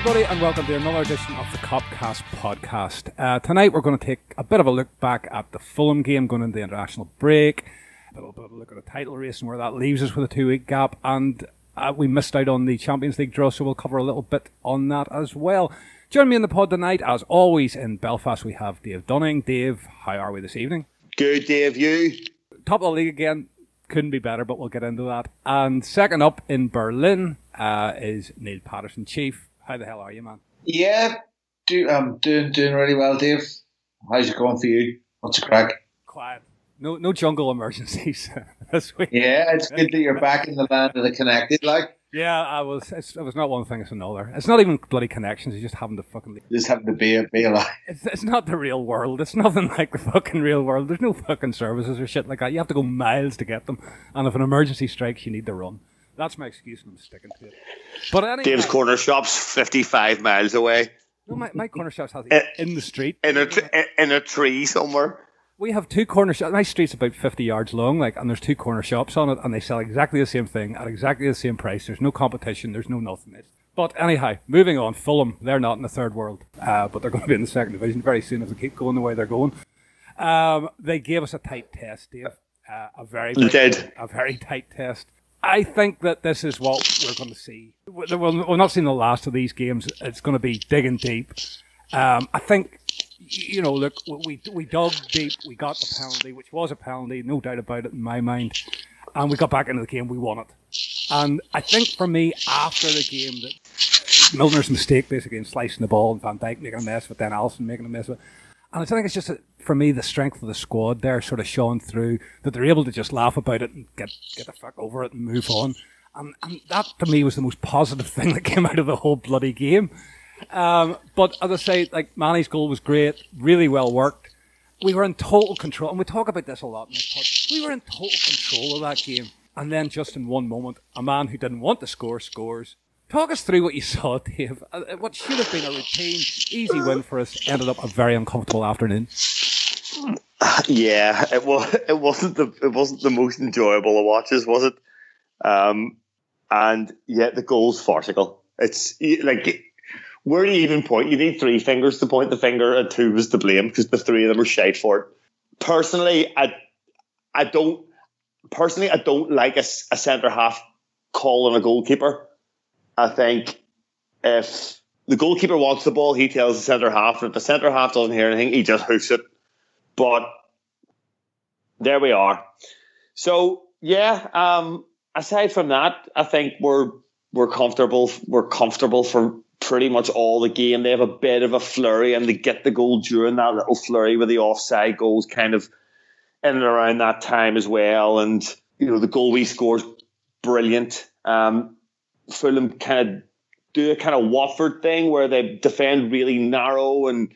everybody, and welcome to another edition of the Copcast podcast. Uh, tonight, we're going to take a bit of a look back at the Fulham game going into the international break, a little bit of a look at the title race and where that leaves us with a two week gap, and uh, we missed out on the Champions League draw, so we'll cover a little bit on that as well. Join me in the pod tonight, as always, in Belfast, we have Dave Dunning. Dave, how are we this evening? Good, Dave. You? Top of the league again. Couldn't be better, but we'll get into that. And second up in Berlin uh, is Neil Patterson, Chief. How the hell are you, man? Yeah, do, I'm doing doing really well, Dave. How's it going for you? What's the crack? Quiet. No, no jungle emergencies this week. Yeah, it's good that you're back in the land of the connected. Like, Yeah, I was. It's, it was not one thing; it's another. It's not even bloody connections. You just having to fucking. leave. just having to be be alive. It's, it's not the real world. It's nothing like the fucking real world. There's no fucking services or shit like that. You have to go miles to get them, and if an emergency strikes, you need to run. That's my excuse, and I'm sticking to it. But anyway, Dave's corner shop's 55 miles away no, my, my corner shops has in the street. in a, tr- in a tree somewhere. We have two corner shops. My street's about 50 yards long, like, and there's two corner shops on it, and they sell exactly the same thing at exactly the same price. There's no competition. There's no nothing. It's- But anyhow, moving on. Fulham, they're not in the third world, uh, but they're going to be in the second division very soon if they keep going the way they're going. Um, they gave us a tight test, Dave. Uh, a very, They did. a very tight test. I think that this is what we're going to see. We're not seeing the last of these games. It's going to be digging deep. Um, I think, you know, look, we we dug deep. We got the penalty, which was a penalty, no doubt about it in my mind. And we got back into the game. We won it. And I think for me, after the game, that Milner's mistake basically in slicing the ball and Van Dijk making a mess it, then Alisson making a mess of it. And I think it's just for me the strength of the squad there sort of shone through that they're able to just laugh about it and get get the fuck over it and move on. And, and that to me was the most positive thing that came out of the whole bloody game. Um, but as I say, like Manny's goal was great, really well worked. We were in total control, and we talk about this a lot in this pod. We were in total control of that game, and then just in one moment, a man who didn't want to score scores. Talk us through what you saw, Dave. Uh, What should have been a routine, easy win for us ended up a very uncomfortable afternoon. Yeah, it was. It wasn't the. It wasn't the most enjoyable of watches, was it? Um, and yet the goal's farcical. It's like where do you even point? You need three fingers to point the finger, and two was to blame because the three of them are shite for it. Personally, I, I don't. Personally, I don't like a, a centre half calling a goalkeeper. I think if the goalkeeper wants the ball, he tells the centre half, and if the centre half doesn't hear anything, he just hoofs it. But there we are. So yeah, um, aside from that, I think we're we're comfortable. We're comfortable for pretty much all the game. They have a bit of a flurry, and they get the goal during that little flurry with the offside goals, kind of in and around that time as well. And you know, the goal we score's brilliant. Um, Fulham kind of do a kind of Watford thing where they defend really narrow and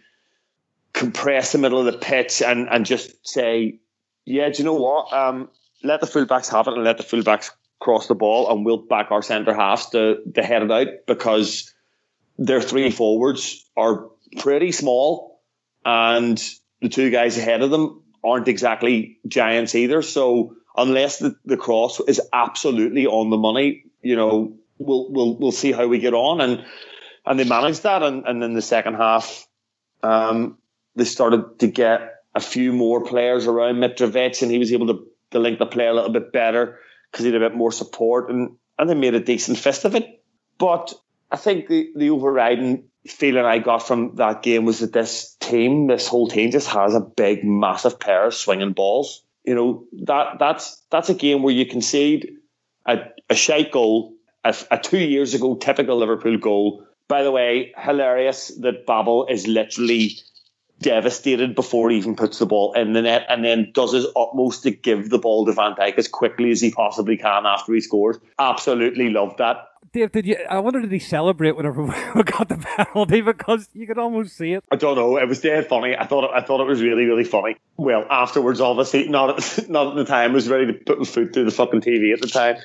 compress the middle of the pitch and, and just say, yeah, do you know what? Um, let the fullbacks have it and let the fullbacks cross the ball and we'll back our centre halves to, to head it out because their three forwards are pretty small and the two guys ahead of them aren't exactly giants either. So unless the, the cross is absolutely on the money, you know, we'll we'll we'll see how we get on and and they managed that and, and in the second half um, they started to get a few more players around Mitrovic and he was able to, to link the play a little bit better because he had a bit more support and, and they made a decent fist of it. But I think the, the overriding feeling I got from that game was that this team, this whole team just has a big, massive pair of swinging balls. You know, that that's that's a game where you concede a, a shite goal, a, a two years ago typical Liverpool goal. By the way, hilarious that Babel is literally devastated before he even puts the ball in the net and then does his utmost to give the ball to Van Dijk as quickly as he possibly can after he scores. Absolutely loved that. Dave, did you? I wonder did he celebrate whenever we got the penalty because you could almost see it. I don't know. It was dead funny. I thought it, I thought it was really really funny. Well, afterwards, obviously, not at, not at the time. I was ready to put my foot through the fucking TV at the time.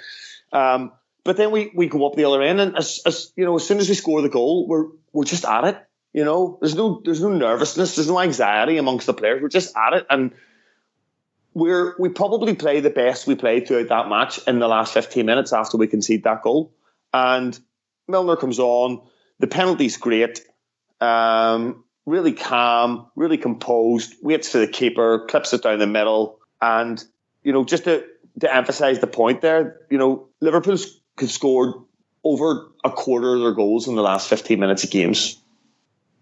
Um, but then we, we go up the other end, and as, as you know, as soon as we score the goal, we're we're just at it. You know, there's no there's no nervousness, there's no anxiety amongst the players. We're just at it, and we're we probably play the best we played throughout that match in the last 15 minutes after we concede that goal. And Milner comes on, the penalty's great. Um, really calm, really composed, waits for the keeper, clips it down the middle. And, you know, just to, to emphasize the point there, you know, Liverpool's scored over a quarter of their goals in the last 15 minutes of games.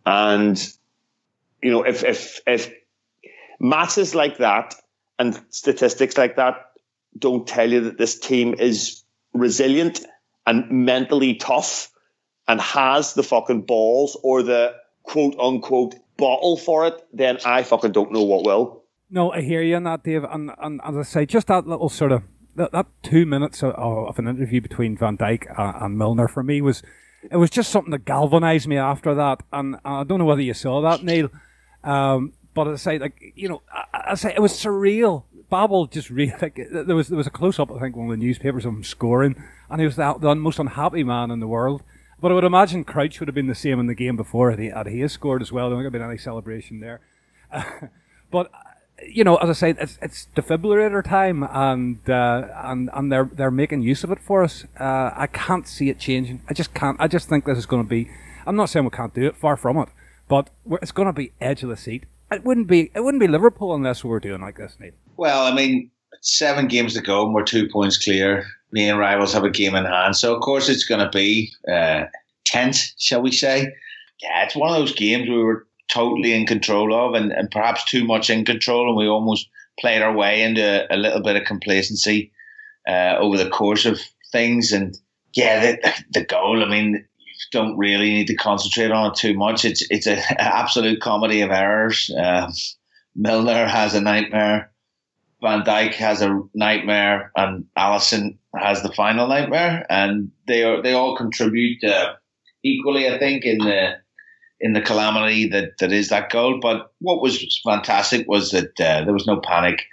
And, you know, if, if, if matches like that and statistics like that don't tell you that this team is resilient and mentally tough and has the fucking balls or the quote unquote bottle for it, then I fucking don't know what will. No, I hear you on that, Dave. And, and as I say, just that little sort of that, that two minutes of, of an interview between Van Dijk and, and, Milner for me was it was just something that galvanised me after that. And, and I don't know whether you saw that, Neil. Um, but I say, like you know, I, I say it was surreal. Babel just really like there was there was a close up I think one of the newspapers of him scoring, and he was the, the most unhappy man in the world. But I would imagine Crouch would have been the same in the game before had he, had he scored as well. There wouldn't have been any celebration there. Uh, but you know, as I say, it's, it's defibrillator time, and uh, and and they're they're making use of it for us. Uh, I can't see it changing. I just can't. I just think this is going to be. I'm not saying we can't do it. Far from it. But it's going to be edge of the seat. It wouldn't be. It wouldn't be Liverpool unless we were doing like this, Nate. Well, I mean, seven games to go, and we're two points clear. Me and rivals have a game in hand, so of course it's going to be uh, tense, shall we say? Yeah, it's one of those games we were totally in control of, and, and perhaps too much in control, and we almost played our way into a little bit of complacency uh, over the course of things. And yeah, the, the goal. I mean, you don't really need to concentrate on it too much. It's it's an absolute comedy of errors. Uh, Milner has a nightmare. Van Dijk has a nightmare, and Alisson has the final nightmare, and they are they all contribute uh, equally, I think, in the in the calamity that, that is that goal. But what was fantastic was that uh, there was no panic,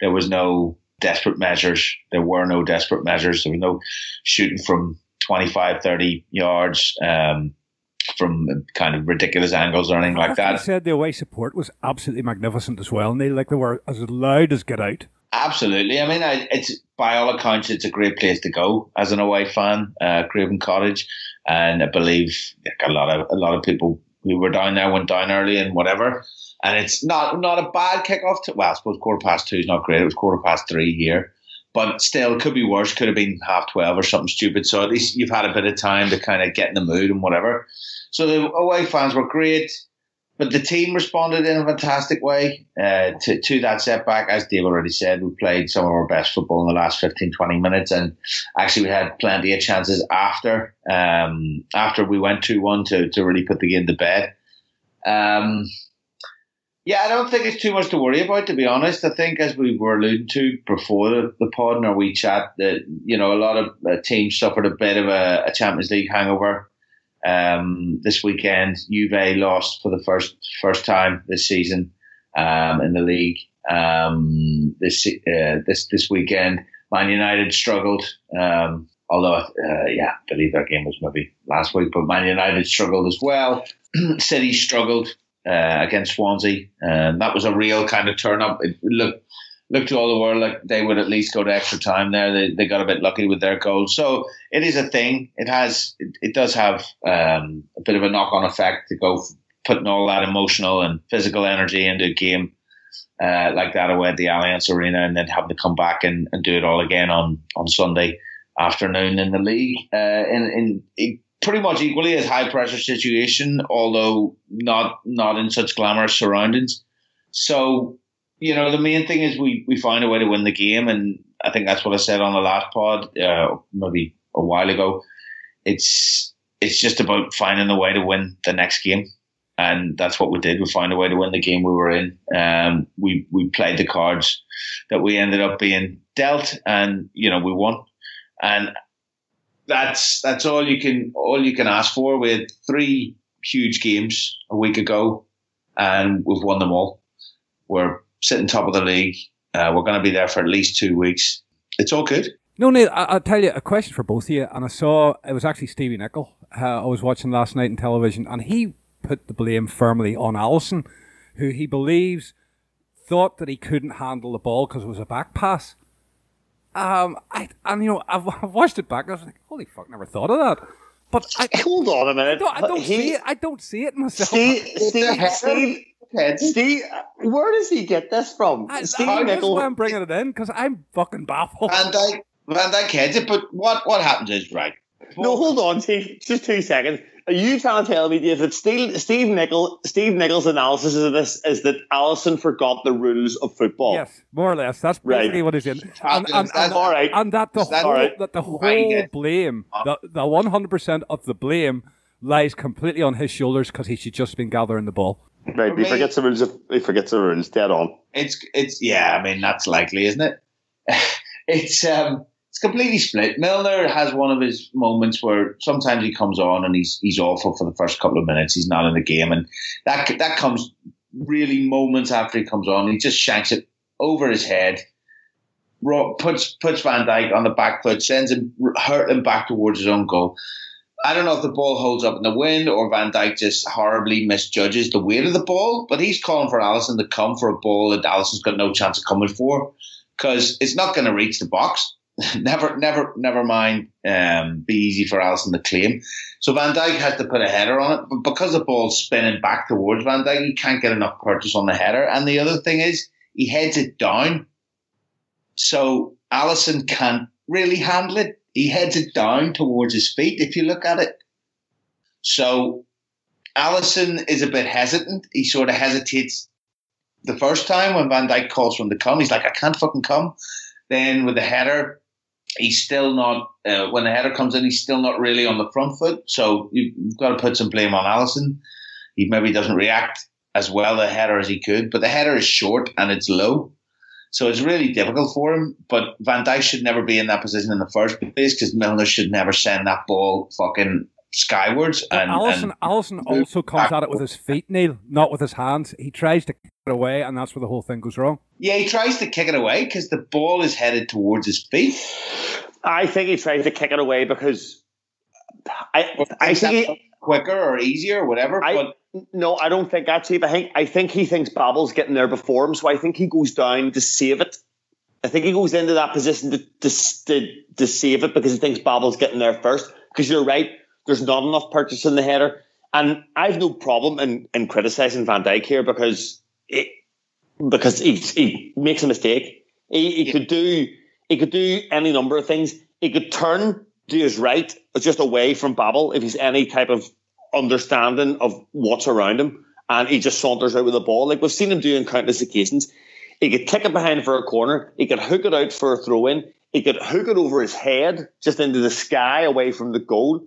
there was no desperate measures, there were no desperate measures, there was no shooting from 25, 30 yards. Um, from kind of ridiculous angles or anything like that. I said the away support was absolutely magnificent as well, and they like they were as loud as get out. Absolutely. I mean, I, it's by all accounts, it's a great place to go as an away fan, uh, Craven Cottage, and I believe like, a lot of a lot of people who were down there went down early and whatever. And it's not not a bad kickoff. To, well, I suppose quarter past two is not great. It was quarter past three here but still could be worse. Could have been half twelve or something stupid. So at least you've had a bit of time to kind of get in the mood and whatever. So the away fans were great, but the team responded in a fantastic way uh, to, to that setback. As Dave already said, we played some of our best football in the last 15, 20 minutes, and actually we had plenty of chances after um, after we went 2 1 to, to really put the game to bed. Um, yeah, I don't think it's too much to worry about, to be honest. I think, as we were alluding to before the, the pod in our chat, that you know a lot of uh, teams suffered a bit of a, a Champions League hangover um, this weekend. Juve lost for the first first time this season um, in the league. Um, this uh, this this weekend, Man United struggled. Um, although, uh, yeah, I believe their game was maybe last week, but Man United struggled as well. City struggled uh, against Swansea. and that was a real kind of turn up. It looked looked to all the world like they would at least go to extra time there. They, they got a bit lucky with their goal. So it is a thing. It has it, it does have um, a bit of a knock on effect to go putting all that emotional and physical energy into a game uh, like that away at the Allianz Arena and then having to come back and, and do it all again on, on Sunday afternoon in the league. Uh, in, in, pretty much equally as high pressure situation, although not not in such glamorous surroundings. So, you know, the main thing is we we find a way to win the game, and I think that's what I said on the last pod, uh, maybe a while ago. It's it's just about finding a way to win the next game, and that's what we did. We found a way to win the game we were in. Um, we we played the cards that we ended up being dealt, and you know we won. And that's that's all you can all you can ask for. We had three huge games a week ago, and we've won them all. We're sitting top of the league. Uh, we're going to be there for at least two weeks. It's all good. No, Neil, I, will tell you a question for both of you. And I saw it was actually Stevie Nicol. Uh, I was watching last night on television, and he put the blame firmly on Alisson, who he believes thought that he couldn't handle the ball because it was a back pass. Um, I and you know I've, I've watched it back. I was like, holy fuck, never thought of that. But I, Hold on a minute. don't, I don't He- see it. I don't see it myself. Steve, Steve. Steve, Head. Steve, where does he get this from? I, Steve I, that's why I'm bringing it in because I'm fucking baffled. Van Dijk, Van Dijk heads it, but what, what happens is, right. No, hold on, Steve. Just two seconds. Are you trying to tell me, Dave, that Steve, Steve Nicol, Steve Nicol's analysis of this is that Alisson forgot the rules of football? Yes, more or less. That's Right. basically what he's in. And, and, That's and, all right. and that the that whole, all right? that the whole blame, the the 100% of the blame lies completely on his shoulders because he should just been gathering the ball. Right, he me- forgets the rules. Of, he forgets the rules. Dead on. It's it's yeah. I mean that's likely, isn't it? it's um it's completely split. Milner has one of his moments where sometimes he comes on and he's he's awful for the first couple of minutes. He's not in the game, and that that comes really moments after he comes on. He just shanks it over his head. Puts puts Van Dijk on the back foot, sends him hurt him back towards his own goal. I don't know if the ball holds up in the wind or Van Dijk just horribly misjudges the weight of the ball, but he's calling for Alisson to come for a ball that Alisson's got no chance of coming for because it's not going to reach the box. never, never, never mind. Um, be easy for Alisson to claim. So Van Dijk has to put a header on it, but because the ball's spinning back towards Van Dijk, he can't get enough purchase on the header. And the other thing is, he heads it down, so Alisson can't really handle it. He heads it down towards his feet. If you look at it, so Alisson is a bit hesitant. He sort of hesitates the first time when Van Dijk calls for him to come. He's like, I can't fucking come. Then with the header, he's still not. Uh, when the header comes in, he's still not really on the front foot. So you've got to put some blame on Alisson. He maybe doesn't react as well the header as he could, but the header is short and it's low. So it's really difficult for him. But Van Dijk should never be in that position in the first place because Milner should never send that ball fucking skywards. And, Alisson, and Alisson also comes at it with his feet, Neil, not with his hands. He tries to kick it away, and that's where the whole thing goes wrong. yeah, he tries to kick it away because the ball is headed towards his feet. I think he tries to kick it away because I, I Thinks think he, quicker or easier or whatever. I- but no, I don't think that's it. I think I think he thinks Babel's getting there before him, so I think he goes down to save it. I think he goes into that position to to, to, to save it because he thinks Babel's getting there first. Because you're right, there's not enough purchase in the header, and I've no problem in, in criticizing Van Dijk here because it, because he, he makes a mistake. He, he could do he could do any number of things. He could turn to his right, just away from Babel if he's any type of understanding of what's around him, and he just saunters out with the ball. Like we've seen him do on countless occasions. He could kick it behind for a corner. He could hook it out for a throw in. He could hook it over his head just into the sky away from the goal.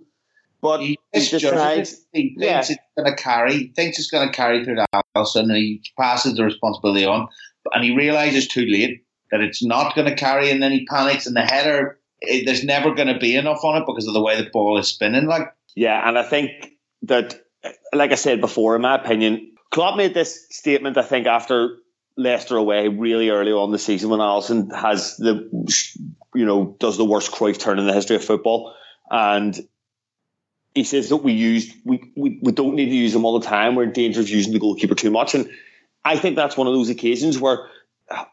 But he he decides. He yeah. thinks it's going to carry. He Thinks it's going to carry through to Alisson, and he passes the responsibility on. And he realizes too late that it's not going to carry, and then he panics. And the header, it, there's never going to be enough on it because of the way the ball is spinning. Like Yeah, and I think that, like I said before, in my opinion, Klopp made this statement. I think after Leicester away, really early on the season, when Alisson has the, you know, does the worst Cruyff turn in the history of football, and he says that we used we, we we don't need to use them all the time. We're in danger of using the goalkeeper too much, and I think that's one of those occasions where,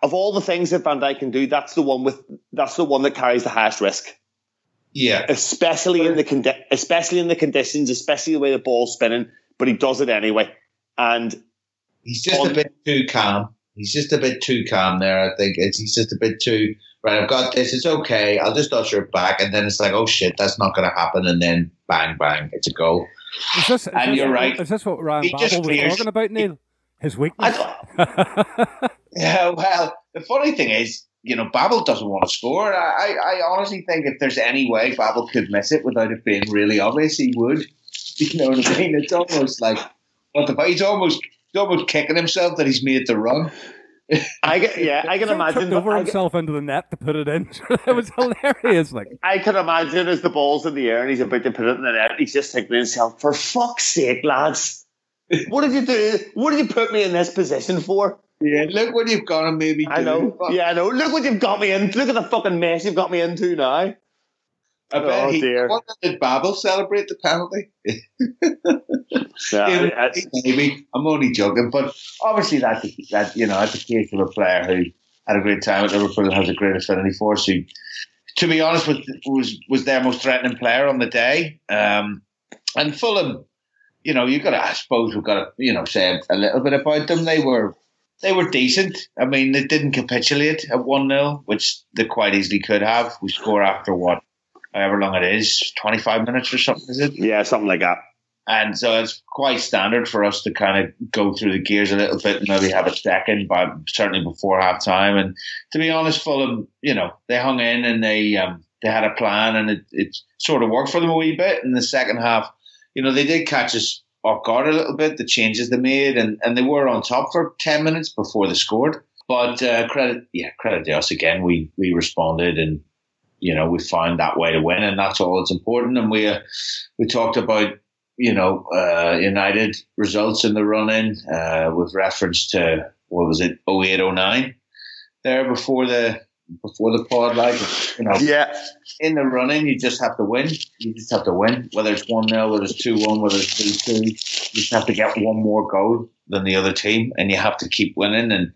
of all the things that Van Dijk can do, that's the one with that's the one that carries the highest risk yeah, especially in the condi- especially in the conditions, especially the way the ball's spinning. But he does it anyway, and he's just On- a bit too calm. He's just a bit too calm there. I think it's, he's just a bit too right. I've got this. It's okay. I'll just usher it back, and then it's like, oh shit, that's not going to happen. And then bang, bang, it's a goal. Is this, is And this- you're right. Is this what Ryan He Babel was talking about, Neil? His weakness. Yeah, well, the funny thing is, you know, Babel doesn't want to score. I, I, I honestly think if there's any way Babel could miss it without it being really obvious, he would. You know what I mean? It's almost like what the fuck? He's almost he's almost kicking himself that he's made the run. I get, yeah, I can He imagine. tripped over I, himself into the net to put it in. it was hilarious. Like, I can imagine as the ball's in the air and he's about to put it in the net, he's just thinking to himself, "For fuck's sake, lads, what did you do? What did you put me in this position for?" Yeah, look what you've got and maybe I know. Yeah, I know. Look what you've got me in. Look at the fucking mess you've got me into now. I bet Oh, he dear. what did Babel celebrate the penalty? Yeah, Yeah, maybe I'm only joking, but obviously that's a, that you know that's a case of a player who had a great time at Liverpool and has a great affinity for us. Who, to be honest, was was was their most threatening player on the day. Um, and Fulham, you know, you got to. I suppose we've got to, you know, say a little bit about them. They were they were decent. I mean, they didn't capitulate at one 0 which they quite easily could have. We score after what, however long it is, twenty five minutes or something, is it? Yeah, something like that. And so it's quite standard for us to kind of go through the gears a little bit and maybe have a second, but certainly before half time. And to be honest, Fulham, you know, they hung in and they um, they had a plan and it, it sort of worked for them a wee bit. In the second half, you know, they did catch us off guard a little bit, the changes they made, and, and they were on top for 10 minutes before they scored. But uh, credit, yeah, credit to us again. We we responded and you know we found that way to win, and that's all that's important. And we uh, we talked about you know, uh, United results in the run in uh, with reference to what was it, 0809 there before the before the pod, like you know, yeah, in the running, you just have to win. You just have to win, whether it's one 0 whether it's two one, whether it's two two. You just have to get one more goal than the other team, and you have to keep winning. And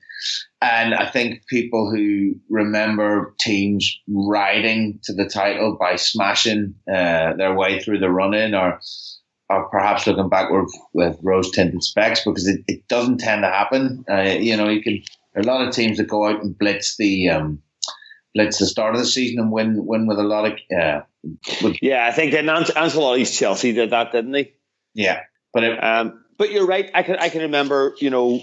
and I think people who remember teams riding to the title by smashing uh, their way through the run in, or or perhaps looking backward with rose tinted specs because it, it doesn't tend to happen. Uh, you know, you can a lot of teams that go out and blitz the um, blitz the start of the season and win win with a lot of uh, with, yeah. I think that Ancelotti's Chelsea did that, didn't they? Yeah, but it, um, but you're right. I can I can remember. You know,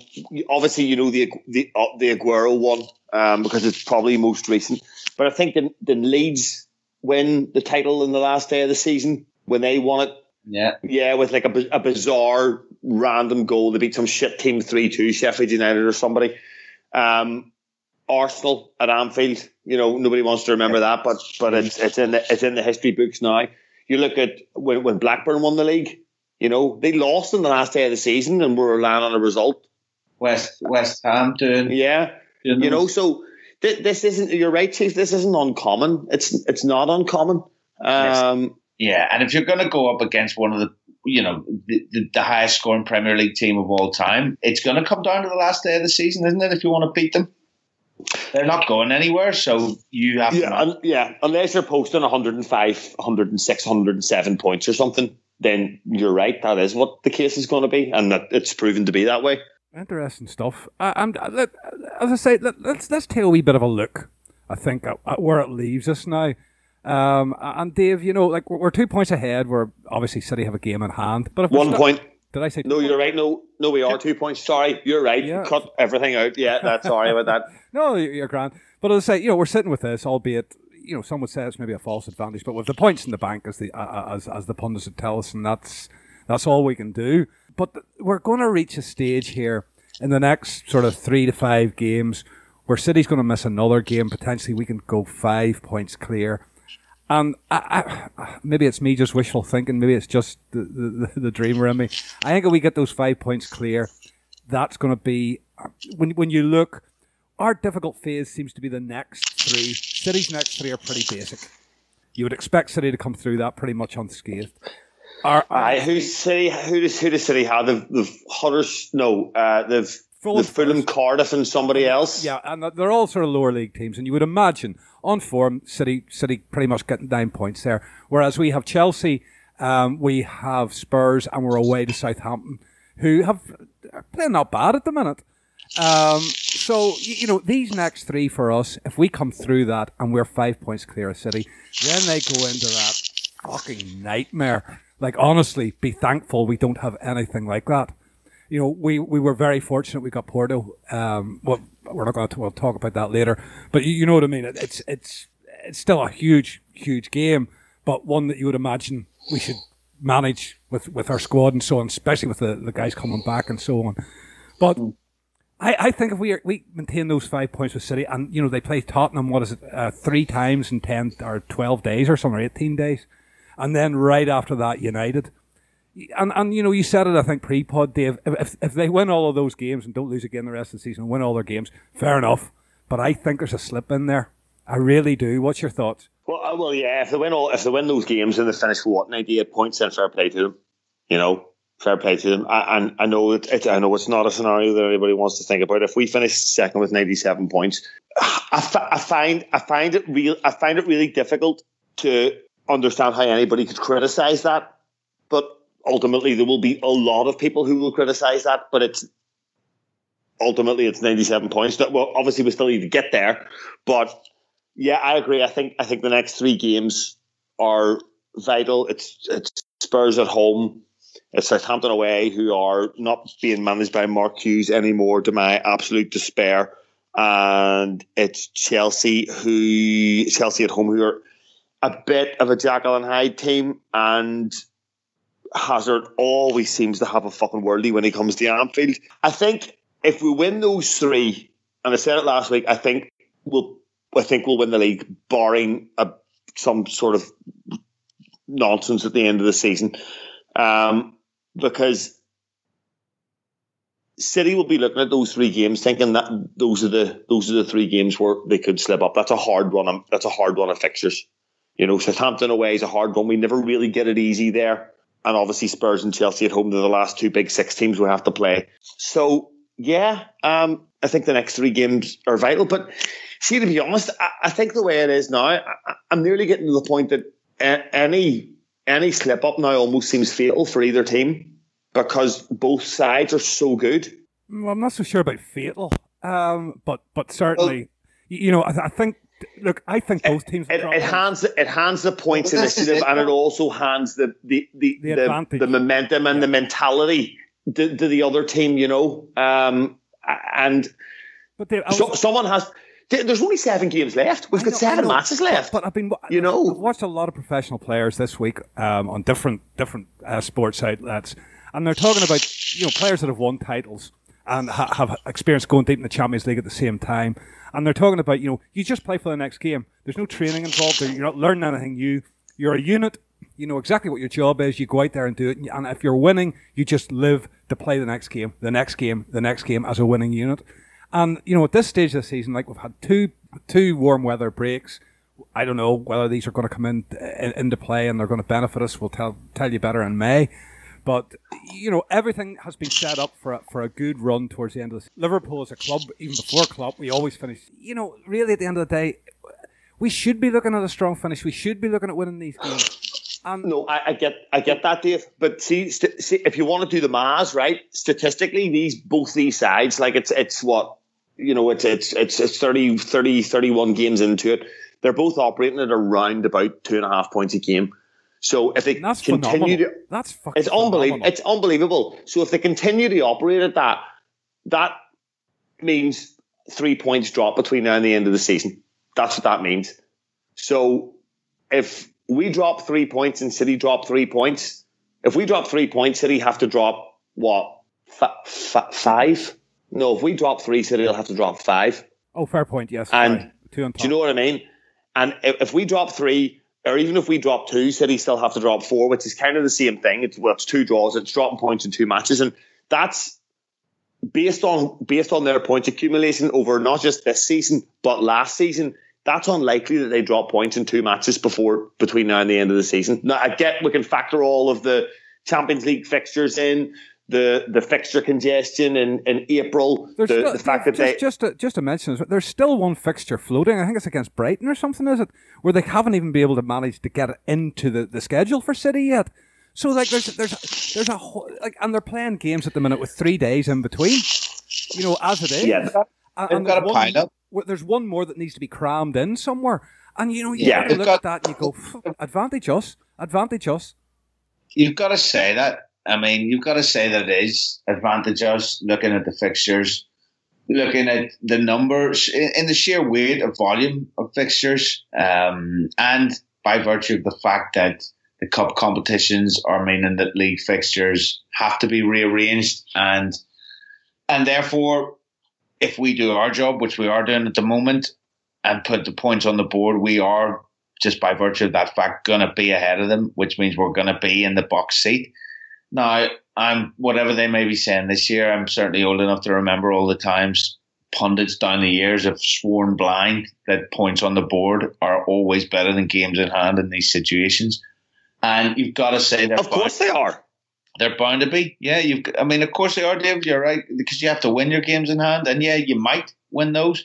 obviously you know the the uh, the Aguero one um, because it's probably most recent. But I think the the Leeds win the title in the last day of the season when they won it yeah. Yeah, with like a, a bizarre random goal. They beat some shit team 3 2, Sheffield United or somebody. Um, Arsenal at Anfield, you know, nobody wants to remember that, but but it's it's in the it's in the history books now. You look at when, when Blackburn won the league, you know, they lost in the last day of the season and were relying on a result. West West Ham doing Yeah. Doing you know, so th- this isn't you're right, Chief, this isn't uncommon. It's it's not uncommon. Um yes yeah, and if you're going to go up against one of the, you know, the, the, the highest scoring Premier League team of all time, it's going to come down to the last day of the season, isn't it? If you want to beat them, they're not going anywhere, so you have yeah, to. Un- yeah, unless they're posting 105, 106, 107 points or something, then you're right. That is what the case is going to be, and that it's proven to be that way. Interesting stuff. Uh, and uh, as I say, let, us let's, let's take a wee bit of a look. I think at, at where it leaves us now. Um, and Dave, you know, like we're two points ahead. We're obviously City have a game in hand, but if one point. Did I say? No, you're right. No, no, we are two points. Sorry, you're right. Yeah. Cut everything out. Yeah, that's sorry about that. no, you're grand. But as I say, you know, we're sitting with this, albeit you know, some would say it's maybe a false advantage, but with the points in the bank, as the uh, as as the pundits would tell us, and that's that's all we can do. But we're going to reach a stage here in the next sort of three to five games where City's going to miss another game. Potentially, we can go five points clear and I, I, maybe it's me just wishful thinking. Maybe it's just the, the, the dreamer in me. I think if we get those five points clear, that's going to be when when you look. Our difficult phase seems to be the next three. City's next three are pretty basic. You would expect City to come through that pretty much unscathed. Our, our who's City? Who does who does City have? The the Hudders? No, uh, they've Fulham, the Fulham, Cardiff, and somebody else. Yeah, and they're all sort of lower league teams, and you would imagine on form, City City pretty much getting nine points there. Whereas we have Chelsea, um, we have Spurs, and we're away to Southampton, who have playing not bad at the minute. Um, so you know these next three for us, if we come through that and we're five points clear of City, then they go into that fucking nightmare. Like honestly, be thankful we don't have anything like that you know, we, we were very fortunate we got Porto. Um, well, we're not going to we'll talk about that later, but you, you know what I mean. It's it's it's still a huge huge game, but one that you would imagine we should manage with, with our squad and so on, especially with the, the guys coming back and so on. But I, I think if we are, we maintain those five points with City, and you know they play Tottenham, what is it, uh, three times in ten or twelve days or something, or eighteen days, and then right after that United and and you know you said it I think pre-pod Dave. If if they win all of those games and don't lose again the rest of the season and win all their games fair enough. But I think there's a slip in there. I really do. What's your thoughts? Well uh, well yeah if they win all if they win those games and they finish with what 98 points then fair play to them you know fair play to them. I, and I know it, it, I know it's not a scenario that anybody wants to think about. If we finish second with 97 points I, I find I find it real I find it really difficult to understand how anybody could criticize that. But ultimately there will be a lot of people who will criticise that, but it's ultimately it's 97 points. That well, obviously we still need to get there, but yeah, I agree. I think I think the next three games are vital. It's it's Spurs at home. It's Southampton away, who are not being managed by Mark Hughes anymore, to my absolute despair. And it's Chelsea, who Chelsea at home, who are a bit of a Jekyll and Hyde team, and Hazard always seems to have a fucking worldie when he comes to Anfield. I think if we win those three, and I said it last week, I think we'll I think we'll win the league, barring a, some sort of nonsense at the end of the season, um, because City will be looking at those three games, thinking that those are the those are the three games where they could slip up. That's a hard run. That's a hard run of fixtures. You know, Southampton away is a hard one. We never really get it easy there, and obviously Spurs and Chelsea at home. They're the last two big six teams we have to play. So yeah, um, I think the next three games are vital. But see, to be honest, I, I think the way it is now, I, I'm nearly getting to the point that any any slip up now almost seems fatal for either team because both sides are so good. Well, I'm not so sure about fatal, um, but but certainly, well, you know, I, I, think. Look, I think both teams. It, it hands it hands the points well, initiative, and it also hands the the the the, the, the momentum and yeah. the mentality to, to, the other team. You know, um, and but they, so, someone has there's only seven games left. We've got know, seven matches left. But, but, I've been, you know, I've watched a lot of professional players this week um, on different different uh, sports outlets, and they're talking about you know players that have won titles and ha- have experience going deep in the Champions League at the same time, and they're talking about you know you just play for the next game. There's no training involved. You're not learning anything new. You're a unit. You know exactly what your job is. You go out there and do it. And if you're winning, you just live to play the next game, the next game, the next game as a winning unit. And you know, at this stage of the season, like we've had two two warm weather breaks. I don't know whether these are going to come in, in into play and they're going to benefit us. We'll tell tell you better in May. But you know, everything has been set up for a, for a good run towards the end of season. Liverpool as a club, even before club, we always finish. You know, really at the end of the day, we should be looking at a strong finish. We should be looking at winning these games. No, I, I, get, I get that, Dave. But see, st- see, if you want to do the maths, right? Statistically, these both these sides, like it's it's what you know, it's it's it's it's 30, 30, 31 games into it. They're both operating at around about two and a half points a game. So if they that's continue phenomenal. to, that's it's unbelievable. It's unbelievable. So if they continue to operate at that, that means three points drop between now and the end of the season. That's what that means. So if we drop three points and City drop three points, if we drop three points, City have to drop what f- f- five no, if we drop three, City will have to drop five. Oh, fair point. Yes, and two on top. do you know what I mean? And if, if, we drop three, or even if we drop two, City still have to drop four, which is kind of the same thing. It's well, it's two draws. It's dropping points in two matches, and that's based on based on their points accumulation over not just this season but last season. That's unlikely that they drop points in two matches before between now and the end of the season. Now I get we can factor all of the Champions League fixtures in the the fixture congestion in, in April. the, still, the fact that just, they just to, just to mention, there's still one fixture floating. I think it's against Brighton or something, is it? Where they haven't even been able to manage to get it into the, the schedule for City yet. So like there's there's there's a whole, like and they're playing games at the minute with three days in between. You know, as it is. Yeah. And, and got a pile up. There's one more that needs to be crammed in somewhere. And you know, you yeah, look got, at that and you go, advantage us, advantage us. You've got to say that I mean, you've got to say that it is advantageous looking at the fixtures, looking at the numbers in the sheer weight of volume of fixtures, um, and by virtue of the fact that the cup competitions are meaning that league fixtures have to be rearranged and and therefore if we do our job which we are doing at the moment and put the points on the board we are just by virtue of that fact going to be ahead of them which means we're going to be in the box seat now, I'm whatever they may be saying this year. I'm certainly old enough to remember all the times pundits down the years have sworn blind that points on the board are always better than games in hand in these situations. And you've got to say that. Of course, they are. They're bound to be. Yeah, you've. I mean, of course they are, Dave. You're right because you have to win your games in hand, and yeah, you might win those.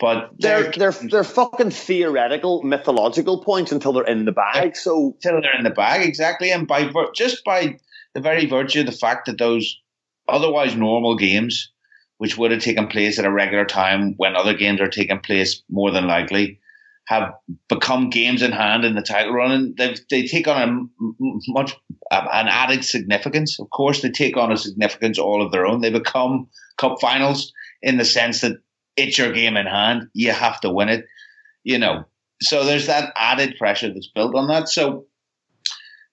But they're they're they're fucking theoretical, mythological points until they're in the bag. So until they're in the bag, exactly. And by just by the very virtue of the fact that those otherwise normal games, which would have taken place at a regular time when other games are taking place more than likely, have become games in hand in the title run, and they they take on a much um, an added significance. Of course, they take on a significance all of their own. They become cup finals in the sense that it's your game in hand. You have to win it, you know. So there's that added pressure that's built on that. So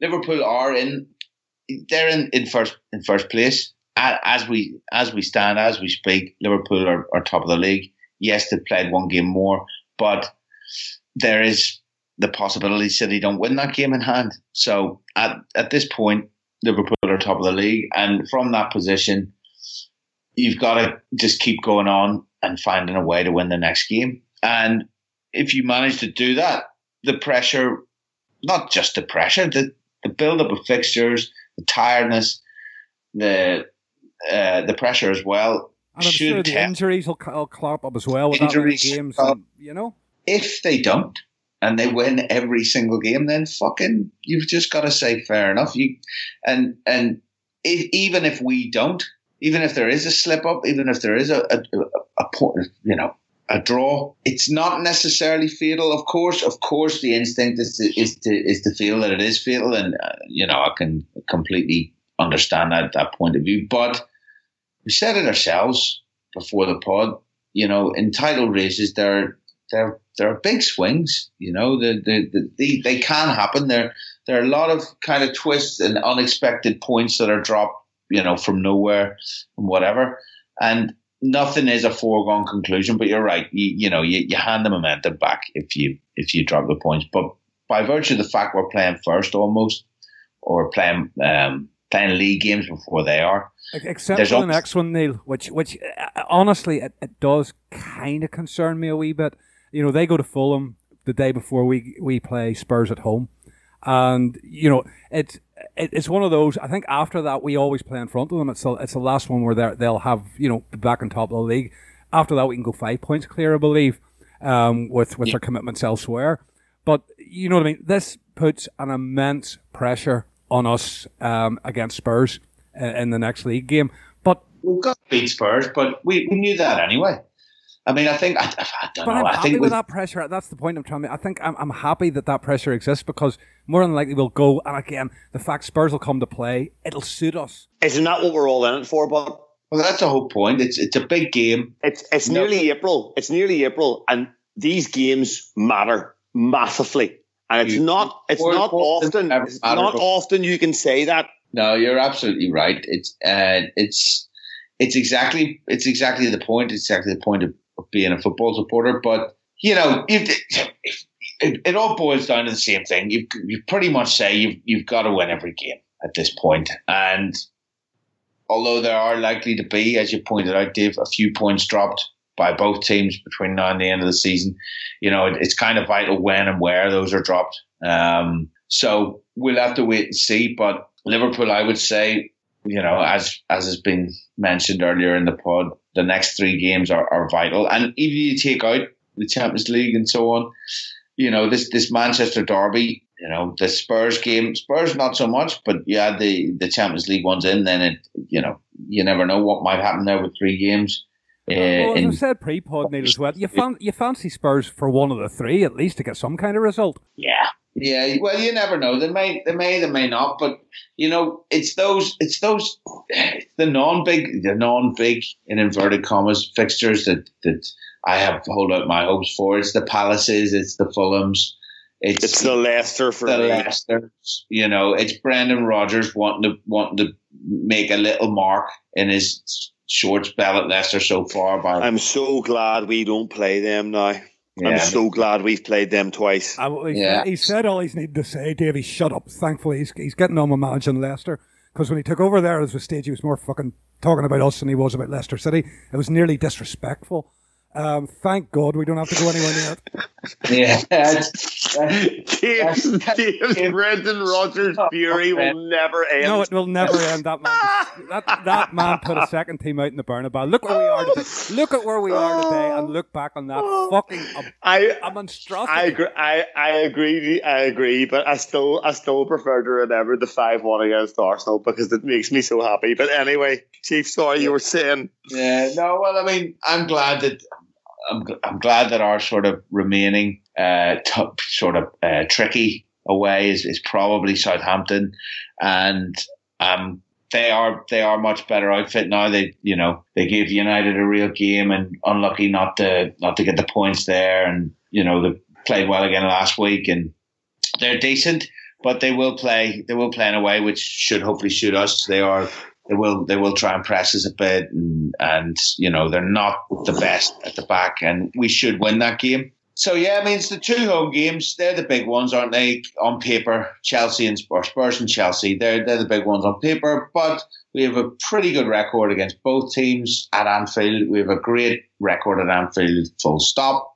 Liverpool are in they're in, in first in first place as we as we stand as we speak. Liverpool are, are top of the league. Yes, they played one game more, but there is the possibility City don't win that game in hand. So at at this point, Liverpool are top of the league, and from that position, you've got to just keep going on and finding a way to win the next game. And if you manage to do that, the pressure, not just the pressure, the the build up of fixtures, the tiredness, the uh, the pressure as well. And I'm sure the injuries will, will clop up as well with injuries, that many games, and, you know if they don't and they win every single game, then fucking you've just got to say fair enough. You and and if, even if we don't, even if there is a slip up, even if there is a a, a, a you know a draw, it's not necessarily fatal. Of course, of course, the instinct is to is to is to feel that it is fatal, and uh, you know I can completely understand that that point of view. But we said it ourselves before the pod. You know, in title races, there there there are big swings. You know, the, the, the, the, they can happen. There there are a lot of kind of twists and unexpected points that are dropped. You know, from nowhere and whatever. And nothing is a foregone conclusion. But you're right. You, you know, you, you hand the momentum back if you if you drop the points. But by virtue of the fact we're playing first almost, or playing um, playing league games before they are. Except for the next one, Neil, which which uh, honestly it, it does kind of concern me a wee bit you know, they go to Fulham the day before we we play Spurs at home, and you know it's it's one of those. I think after that we always play in front of them. It's the, it's the last one where they they'll have you know back on top of the league. After that we can go five points clear, I believe, um, with with yeah. their commitments elsewhere. But you know what I mean. This puts an immense pressure on us um, against Spurs in, in the next league game. But we've got to beat Spurs, but we, we knew that anyway. I mean, I think I, I don't but know. I'm I happy think with that pressure. That's the point I'm trying to. I think I'm, I'm happy that that pressure exists because more than likely we'll go. And again, the fact Spurs will come to play, it'll suit us. Isn't that what we're all in it for? But well, that's the whole point. It's it's a big game. It's it's no. nearly April. It's nearly April, and these games matter massively. And it's you, not it's not often it's not often you can say that. No, you're absolutely right. It's uh, it's it's exactly it's exactly the point. It's exactly the point of of being a football supporter. But you know, it, it, it all boils down to the same thing. You you pretty much say you've you've got to win every game at this point, and although there are likely to be, as you pointed out, Dave, a few points dropped by both teams between now and the end of the season. You know, it, it's kind of vital when and where those are dropped. Um, so we'll have to wait and see. But Liverpool, I would say, you know, as as has been mentioned earlier in the pod, the next three games are, are vital. And if you take out the Champions League and so on, you know, this this Manchester derby, you know, the Spurs game, Spurs not so much, but yeah, the the Champions League one's in, then it, you know, you never know what might happen there with three games. Uh, well, as I said pre-pod, Neil, as well, you, fan- you fancy Spurs for one of the three at least to get some kind of result. Yeah, yeah, well, you never know. They may, they may, they may not. But you know, it's those, it's those, the non-big, the non-big in inverted commas fixtures that that I have hold out my hopes for. It's the Palaces, it's the Fulhams, it's, it's the Leicester for the me. Leicester. You know, it's Brendan Rodgers wanting to wanting to make a little mark in his short spell at Leicester so far. By I'm so glad we don't play them now. Yeah. I'm so glad we've played them twice. Uh, he, yeah. said, he said all he's needed to say, Davey, shut up. Thankfully, he's, he's getting on with managing Leicester. Because when he took over there as a stage, he was more fucking talking about us than he was about Leicester City. It was nearly disrespectful. Um, thank God we don't have to go anywhere near it. Yeah, that's, that's, James, That's- James Brendan Rodgers' fury will never end. No, it will never end. That man, that, that man put a second team out in the Bernabeu. Look where we are today. Look at where we are today, and look back on that fucking a, I a monstrosity. I agree. I, I agree. I agree. But I still I still prefer to remember the five one against Arsenal because it makes me so happy. But anyway, Chief, sorry you were saying. Yeah, no. Well, I mean, I'm glad that I'm, I'm glad that our sort of remaining uh, t- sort of uh, tricky away is, is probably Southampton, and um, they are they are much better outfit now. They you know they gave United a real game and unlucky not to not to get the points there, and you know they played well again last week, and they're decent. But they will play. They will play in a way which should hopefully suit us. They are they will they will try and press us a bit and and you know they're not the best at the back and we should win that game. So yeah, I mean it's the two home games. They're the big ones, aren't they? On paper, Chelsea and Spurs, Spurs and Chelsea. They're they're the big ones on paper. But we have a pretty good record against both teams at Anfield. We have a great record at Anfield, full stop.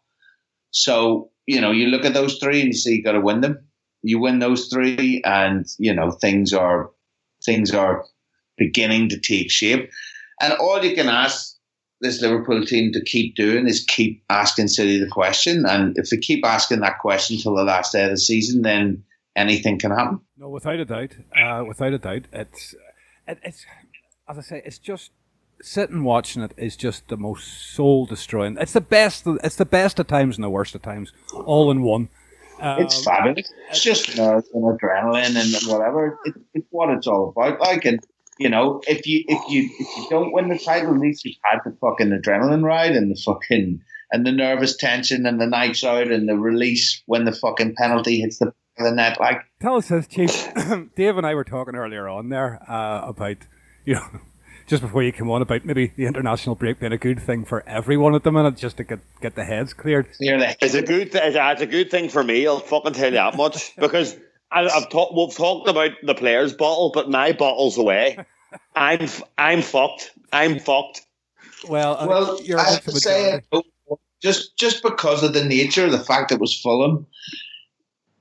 So you know you look at those three and you say you got to win them. You win those three, and you know things are things are beginning to take shape. And all you can ask this Liverpool team to keep doing is keep asking City the question. And if they keep asking that question till the last day of the season, then anything can happen. No, without a doubt, uh, without a doubt, it's it, it's as I say, it's just sitting watching it is just the most soul destroying. It's the best. It's the best at times and the worst of times, all in one. Um, It's fabulous. It's just nerves and adrenaline and whatever. It, it's what it's all about. Like, and you know, if you if you if you don't win the title, at least you've had the fucking adrenaline ride and the fucking and the nervous tension and the nights out and the release when the fucking penalty hits the the net. Like, Tell us this, Chief. Dave and I were talking earlier on there uh, about, you know, just before you came on, about maybe the international break being a good thing for everyone at the minute, just to get, get the heads cleared. near the It's a good. Th- it's a good thing for me. I'll fucking tell you that much because I, I've talked. We've talked about the players' bottle, but my bottle's away. I'm f- I'm fucked. I'm fucked. Well, I Well, you're I a have to say, just just because of the nature, of the fact it was Fulham,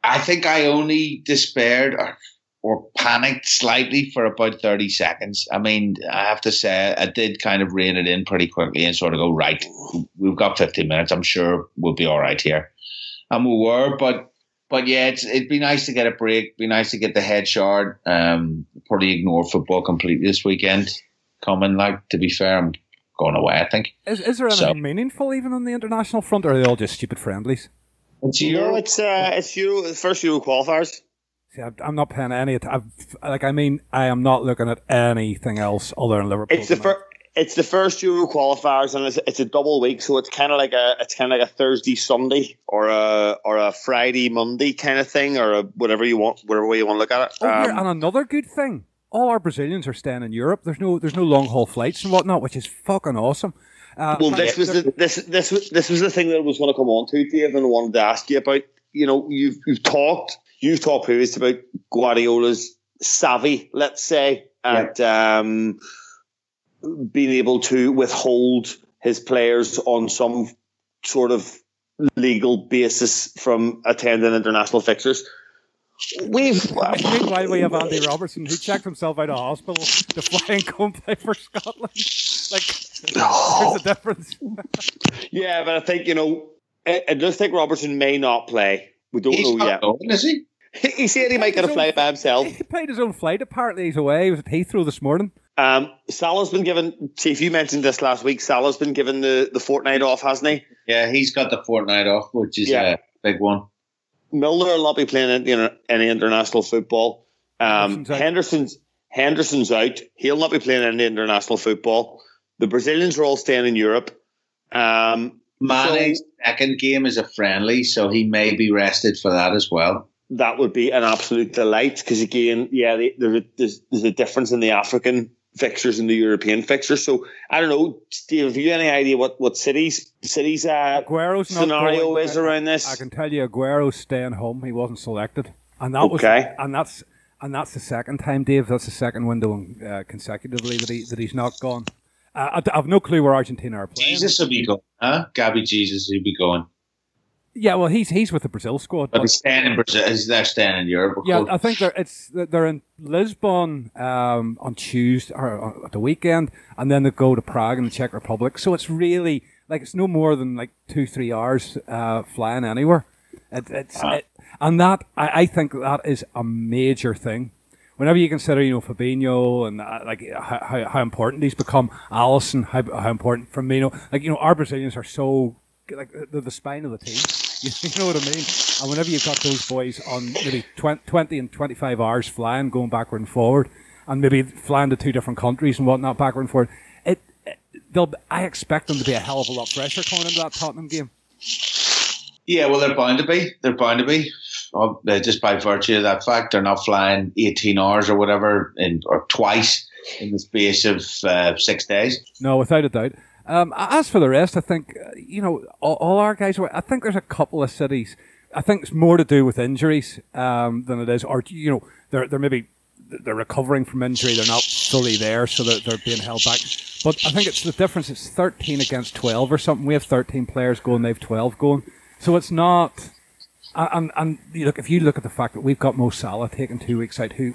I think I only despaired or, or panicked slightly for about thirty seconds. I mean, I have to say, I did kind of rein it in pretty quickly and sort of go right. We've got fifteen minutes. I'm sure we'll be all right here, and we were. But but yeah, it's, it'd be nice to get a break. Be nice to get the head shard. Um, probably ignore football completely this weekend. Coming, like to be fair, I'm going away. I think. Is, is there anything so- meaningful even on the international front, or are they all just stupid friendlies? It's You know, Euro. it's uh, it's Euro the first Euro qualifiers. See, I'm- I'm not paying any. att- I've, like, I mean, I am not looking at anything else other than Liverpool. It's the first. It's the first Euro qualifiers, and it's, it's a double week, so it's kind of like a it's kind of like a Thursday Sunday or a or a Friday Monday kind of thing, or a whatever you want, whatever way you want to look at it. Oh, Um, and another good thing. All our Brazilians are staying in Europe. There's no there's no long haul flights and whatnot, which is fucking awesome. Uh, Well, this was the, this this was this was the thing that I was going to come on to, Dave, and wanted to ask you about. You know, you've you've talked you've talked previously about Guardiola's savvy, let's say, at um, being able to withhold his players on some sort of legal basis from attending international fixtures. We've Meanwhile, we have Andy Robertson, who checked himself out of hospital to fly and come play for Scotland. Like, there's a difference. yeah, but I think you know, I, I just think Robertson may not play. We don't He's know not yet. going, is he? He said he might get a flight by himself. He paid his own flight. Apparently, he's away. He was at Heathrow this morning. Um, Salah's been given. Chief, you mentioned this last week. Salah's been given the, the fortnight off, hasn't he? Yeah, he's got the fortnight off, which is Yeah. a big one. Milner will not be playing any, any international football. Um, Henderson's out. Henderson's Henderson's out. He'll not be playing any international football. The Brazilians are all staying in Europe. Um, Mane's So- second game is a friendly, so he may be rested for that as well. that would be an absolute delight because again, yeah, there's, there's a difference in the African fixtures and the European fixtures. So I don't know, Steve. Have you any idea what what cities cities uh, Aguero's not scenario going. is around this? I can tell you, Aguero's staying home. He wasn't selected, and that was Okay. and that's and that's the second time, Dave. That's the second window uh, consecutively that he that he's not gone. Uh, I, have no clue where Argentina are playing. Jesus will be going, huh? Gabby Jesus will be going. Yeah, well, he's he's with the Brazil squad. But, but he's staying in Brazil. He's there staying in Europe. Yeah, I think they're it's they're in Lisbon um, on Tuesday or on uh, the weekend, and then they go to Prague in the Czech Republic. So it's really like it's no more than like two three hours uh, flying anywhere. It, it's uh, it, and that I, I think that is a major thing whenever you consider, you know, Fabinho and uh, like how, how important he's become, Alisson, how, how important Firmino, like you know, our Brazilians are so like the, the spine of the team. You, know what I mean? And whenever you've got those boys on maybe 20, 20 and 25 hours flying, going backward and forward, and maybe flying to two different countries and whatnot, backward and forward, it, it they'll, I expect them to be a hell of a lot fresher coming into that Tottenham game. Yeah, well, they're bound to be. They're bound to be. Oh, just by virtue of that fact, they're not flying 18 hours or whatever, in, or twice in the space of uh, six days. No, without a doubt. Um, as for the rest, I think uh, you know all, all, our guys. I think there's a couple of cities. I think it's more to do with injuries um, than it is, or you know, they're they're maybe they're recovering from injury. They're not fully there, so they're, they're being held back. But I think it's the difference. It's 13 against 12 or something. We have 13 players going. They've 12 going. So it's not. And and you look if you look at the fact that we've got Mo Salah taking two weeks out, who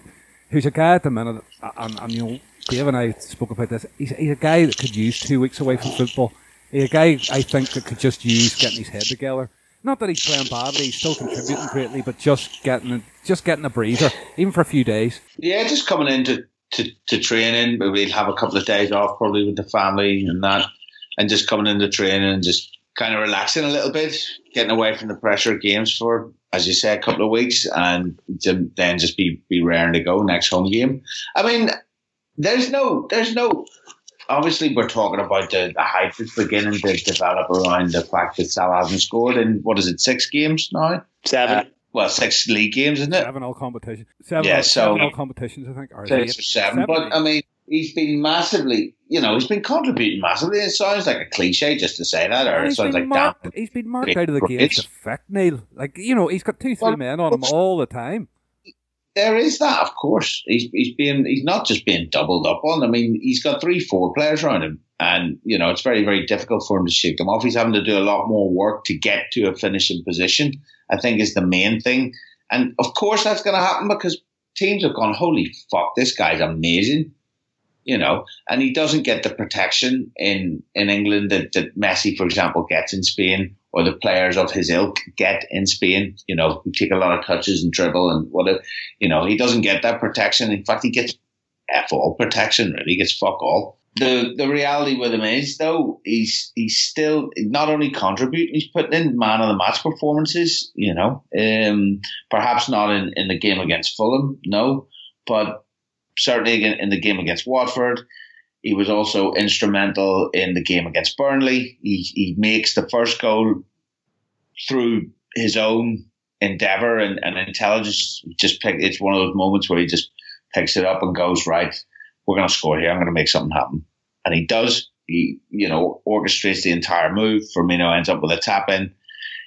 who's a guy at the minute, and, and you know Dave and I spoke about this. He's, he's a guy that could use two weeks away from football. He's a guy I think that could just use getting his head together. Not that he's playing badly; he's still contributing greatly, but just getting just getting a breather, even for a few days. Yeah, just coming into to, to training. We'll have a couple of days off probably with the family and that, and just coming into training and just kind of relaxing a little bit, getting away from the pressure of games for, as you say, a couple of weeks, and then just be be raring to go next home game. I mean, there's no, there's no. Obviously, we're talking about the, the hype that's beginning to develop around the fact that Salah hasn't scored in what is it, six games now? Seven. Uh, well, six league games, isn't it? Seven all competitions. Seven, yeah, so, seven all competitions, I think. Or six or seven, seven, but I mean, he's been massively, you know, he's been contributing massively. It sounds like a cliche just to say that, or it sounds like marked, He's been marked out of the game to effect, Neil. Like, you know, he's got two, three well, men on him all the time there is that, of course. He's he's being he's not just being doubled up on. I mean, he's got three, four players around him, and you know it's very, very difficult for him to shake them off. He's having to do a lot more work to get to a finishing position. I think is the main thing, and of course that's going to happen because teams have gone, holy fuck, this guy's amazing, you know, and he doesn't get the protection in in England that that Messi, for example, gets in Spain or the players of his ilk get in Spain, you know, who take a lot of touches and dribble and whatever. You know, he doesn't get that protection. In fact, he gets F all protection, really. He gets fuck all. The the reality with him is though, he's he's still not only contributing, he's putting in man of the match performances, you know. Um, perhaps not in, in the game against Fulham, no, but certainly in, in the game against Watford. He was also instrumental in the game against Burnley. He, he makes the first goal through his own endeavour and, and intelligence. Just pick, it's one of those moments where he just picks it up and goes, right, we're going to score here. I'm going to make something happen. And he does. He, you know, orchestrates the entire move. Firmino ends up with a tap in.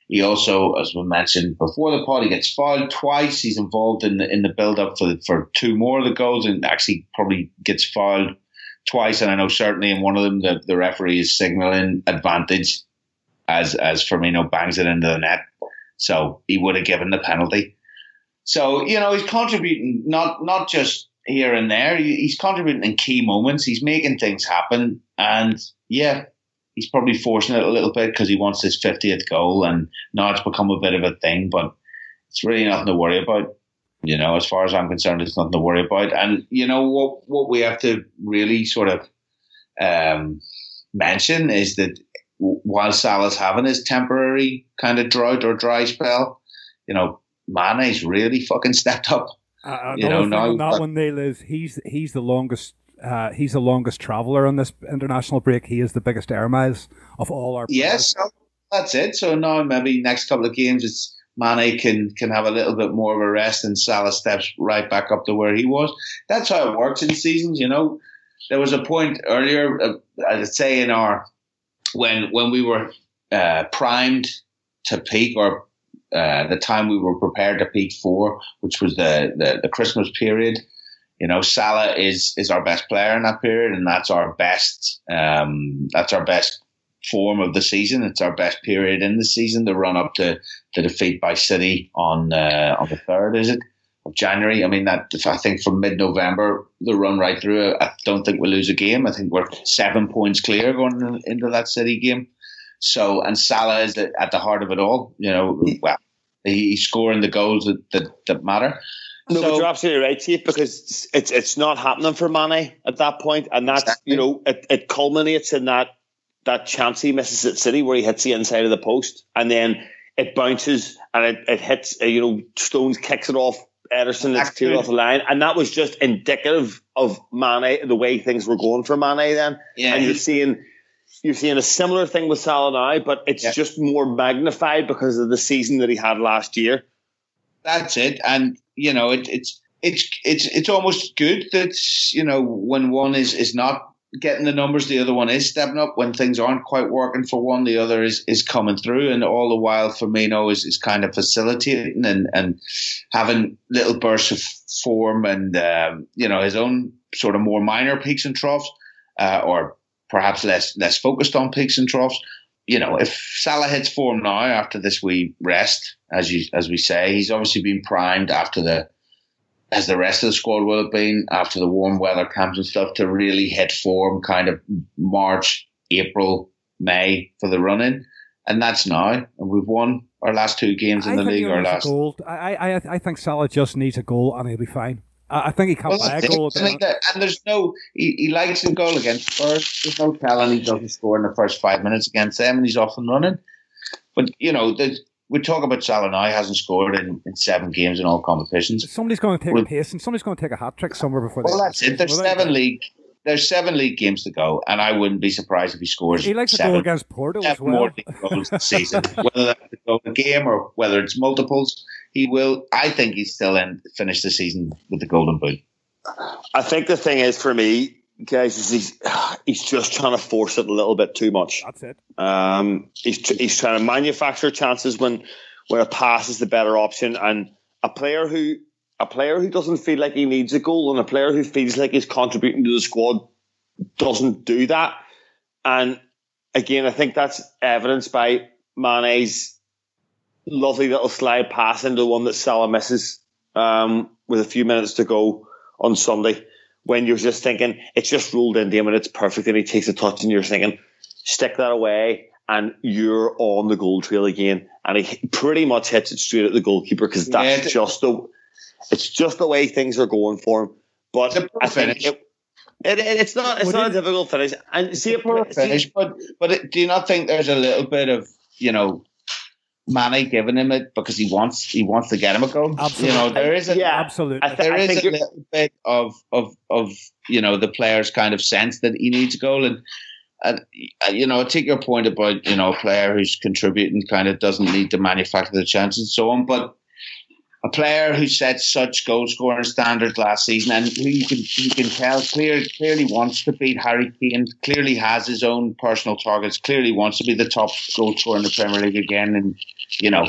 He also, as we mentioned before the pod, he gets fouled twice. He's involved in the in the build up for for two more of the goals, and actually probably gets fouled twice, and I know certainly in one of them the, the referee is signaling advantage as as Firmino bangs it into the net. So he would have given the penalty. So you know he's contributing not not just here and there. He's contributing in key moments. He's making things happen, and yeah, he's probably forcing it a little bit because he wants his fiftieth goal, and now it's become a bit of a thing. But it's really nothing to worry about. You know, as far as I'm concerned, it's nothing to worry about. And you know what? What we have to really sort of um, mention is that while Salah's having his temporary kind of drought or dry spell, you know, Mane's really fucking stepped up. Uh, you know, now that one Neil is he's he's the longest uh, he's the longest traveller on this international break. He is the biggest air miles of all our. Yes, that's it. So now maybe next couple of games it's Mane can can have a little bit more of a rest and Salah steps right back up to where he was. That's how it works in seasons, you know. There was a point earlier, uh, I'd say in our when when we were uh, primed to peak, or uh, the time we were prepared to peak for, which was the, the, the Christmas period. You know, Salah is is our best player in that period, and that's our best um, that's our best form of the season. It's our best period in the season. The run up to the defeat by City on uh, on the third, is it? Of January. I mean, that I think from mid November, the run right through. I don't think we lose a game. I think we're seven points clear going into that City game. So, and Salah is at the heart of it all. You know, well, he's scoring the goals that that, that matter. No, So- but you're absolutely right, Chief, because it's it's not happening for Mane at that point, and that's Exactly. you know it, it culminates in that that chance he misses at City where he hits the inside of the post, and then it bounces and it, it hits. Uh, you know, Stones kicks it off Ederson, it's cleared off the line, and that was just indicative of Mane, the way things were going for Mane then, Yeah, and you're seeing. You're seeing a similar thing with Salah now, but it's Yeah. just more magnified because of the season that he had last year. that's it. And you know, it, it's it's it's it's almost good that you know when one is is not getting the numbers, the other one is stepping up. When things aren't quite working for one, the other is is coming through. And all the while, Firmino is is kind of facilitating and and having little bursts of form and um, you know his own sort of more minor peaks and troughs, uh, or perhaps less less focused on peaks and troughs you know, if Salah hits form now after this wee rest, as you as we say, he's obviously been primed after the as the rest of the squad will have been after the warm weather camps and stuff to really hit form kind of March, April, May for the run in. And that's now. And we've won our last two games in I the league, our last goal. I, I, I think Salah just needs a goal and he'll be fine. I, I think he can Well, buy a goal. at I the think minute. that- and there's no, he, he likes a goal against Spurs. There's no telling he doesn't score in the first five minutes against them, and he's off and running. But you know, the, we talk about Salah now. He hasn't scored in, in seven games in all competitions. Somebody's going to take Well- a pace and somebody's going to take a hat trick somewhere before Well, the that's it. There's Without seven league. There's seven league games to go, and I wouldn't be surprised if he scores He likes to seven, go against Porto as seven more well. league goals this season. whether that's a a game or whether it's multiples, he will. I think he's still in finish the season with the golden boot. I think the thing is for me, guys, is he's he's just trying to force it a little bit too much. That's it. Um, he's tr- he's trying to manufacture chances when when a pass is the better option, and a player who a player who doesn't feel like he needs a goal and a player who feels like he's contributing to the squad doesn't do that. And again, I think that's evidenced by Mane's lovely little slide pass into the one that Salah misses um, with a few minutes to go on Sunday. When you're just thinking it's just ruled into him and it's perfect, and he takes a touch, and you're thinking, stick that away, and you're on the goal trail again. And he pretty much hits it straight at the goalkeeper because that's Yeah, just the it's just the way things are going for him. But It's a I think finish. it, it, it- it's not it's not a difficult finish. And see, a poor see- finish, but but it, do you not think there's a little bit of you know Mane giving him it because he wants he wants to get him a goal? Absolutely. You know there is a Yeah. Absolutely. I, there I is a you're- little bit of of of you know the player's kind of sense that he needs a goal and. And uh, you know, I take your point about you know a player who's contributing kind of doesn't need to manufacture the chances and so on, but a player who set such goal scoring standards last season and who you can you can tell clear, clearly wants to beat Harry Kane, clearly has his own personal targets, clearly wants to be the top goal scorer in the Premier League again, and you know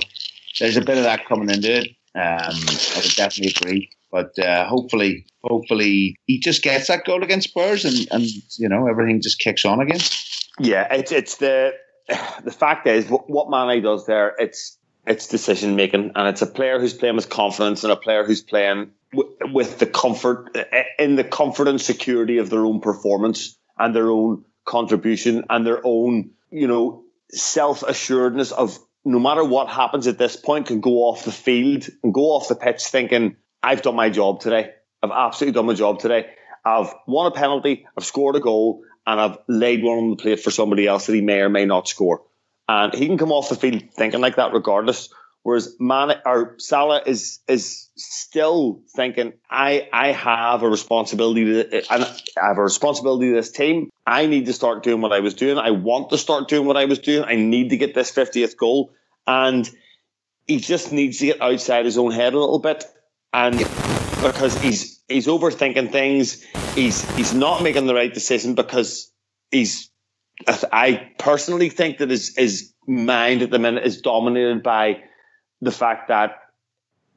there's a bit of that coming into it. Um, I would definitely agree, but uh, hopefully, hopefully he just gets that goal against Spurs, and and you know everything just kicks on again. Yeah, it's it's the the fact is what, what Mane does there. It's it's decision making, and it's a player who's playing with confidence, and a player who's playing w- with the comfort in the comfort and security of their own performance and their own contribution and their own you know self assuredness of no matter what happens at this point, can go off the field and go off the pitch thinking I've done my job today. I've absolutely done my job today. I've won a penalty. I've scored a goal and I've laid one on the plate for somebody else that he may or may not score. And he can come off the field thinking like that regardless. Whereas Man or Salah is is still thinking, I I have a responsibility to, and I have a responsibility to this team. I need to start doing what I was doing. I want to start doing what I was doing. I need to get this 50th goal. And he just needs to get outside his own head a little bit. And because he's he's overthinking things. He's he's not making the right decision because he's. I personally think that his his mind at the minute is dominated by the fact that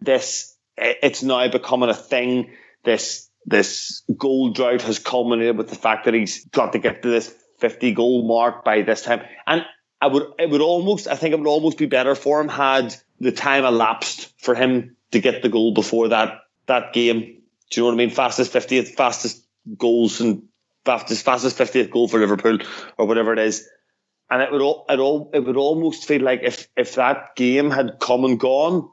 this it's now becoming a thing. This this goal drought has culminated with the fact that he's got to get to this 50 goal mark by this time. And I would, it would almost, I think it would almost be better for him had the time elapsed for him to get the goal before that that game. Do you know what I mean? Fastest 50th, fastest goals and fastest fastest 50th goal for Liverpool or whatever it is. And it would all, it all, it would almost feel like if if that game had come and gone,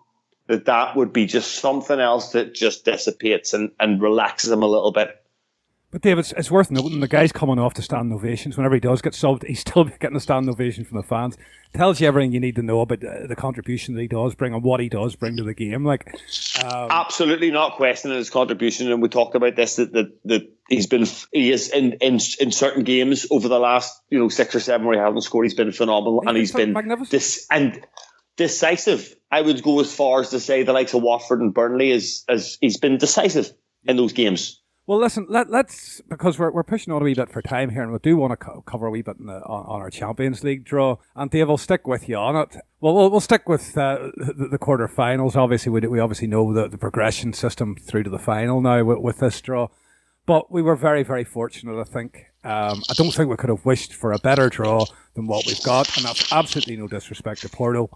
that that would be just something else that just dissipates and, and relaxes them a little bit. But Dave, it's, it's worth noting the guy's coming off to stand ovations. Whenever he does get subbed, he's still getting a stand ovation from the fans. Tells you everything you need to know about the, the contribution that he does bring and what he does bring to the game. Like, um, absolutely not questioning his contribution. And we talked about this that that, that he's been he is in, in in certain games over the last you know six or seven where he hasn't scored. He's been phenomenal and he's been this and decisive. I would go as far as to say the likes of Watford and Burnley is as he's been decisive in those games. Well, listen, let, us because we're, we're pushing on a wee bit for time here, and we do want to co- cover a wee bit the, on, on, our Champions League draw. And Dave, will stick with you on it. Well, we'll, we'll stick with uh, the, the quarterfinals. Obviously, we, we obviously know the, the progression system through to the final now with, with this draw. But we were very, very fortunate, I think. Um, I don't think we could have wished for a better draw than what we've got, and that's absolutely no disrespect to Porto.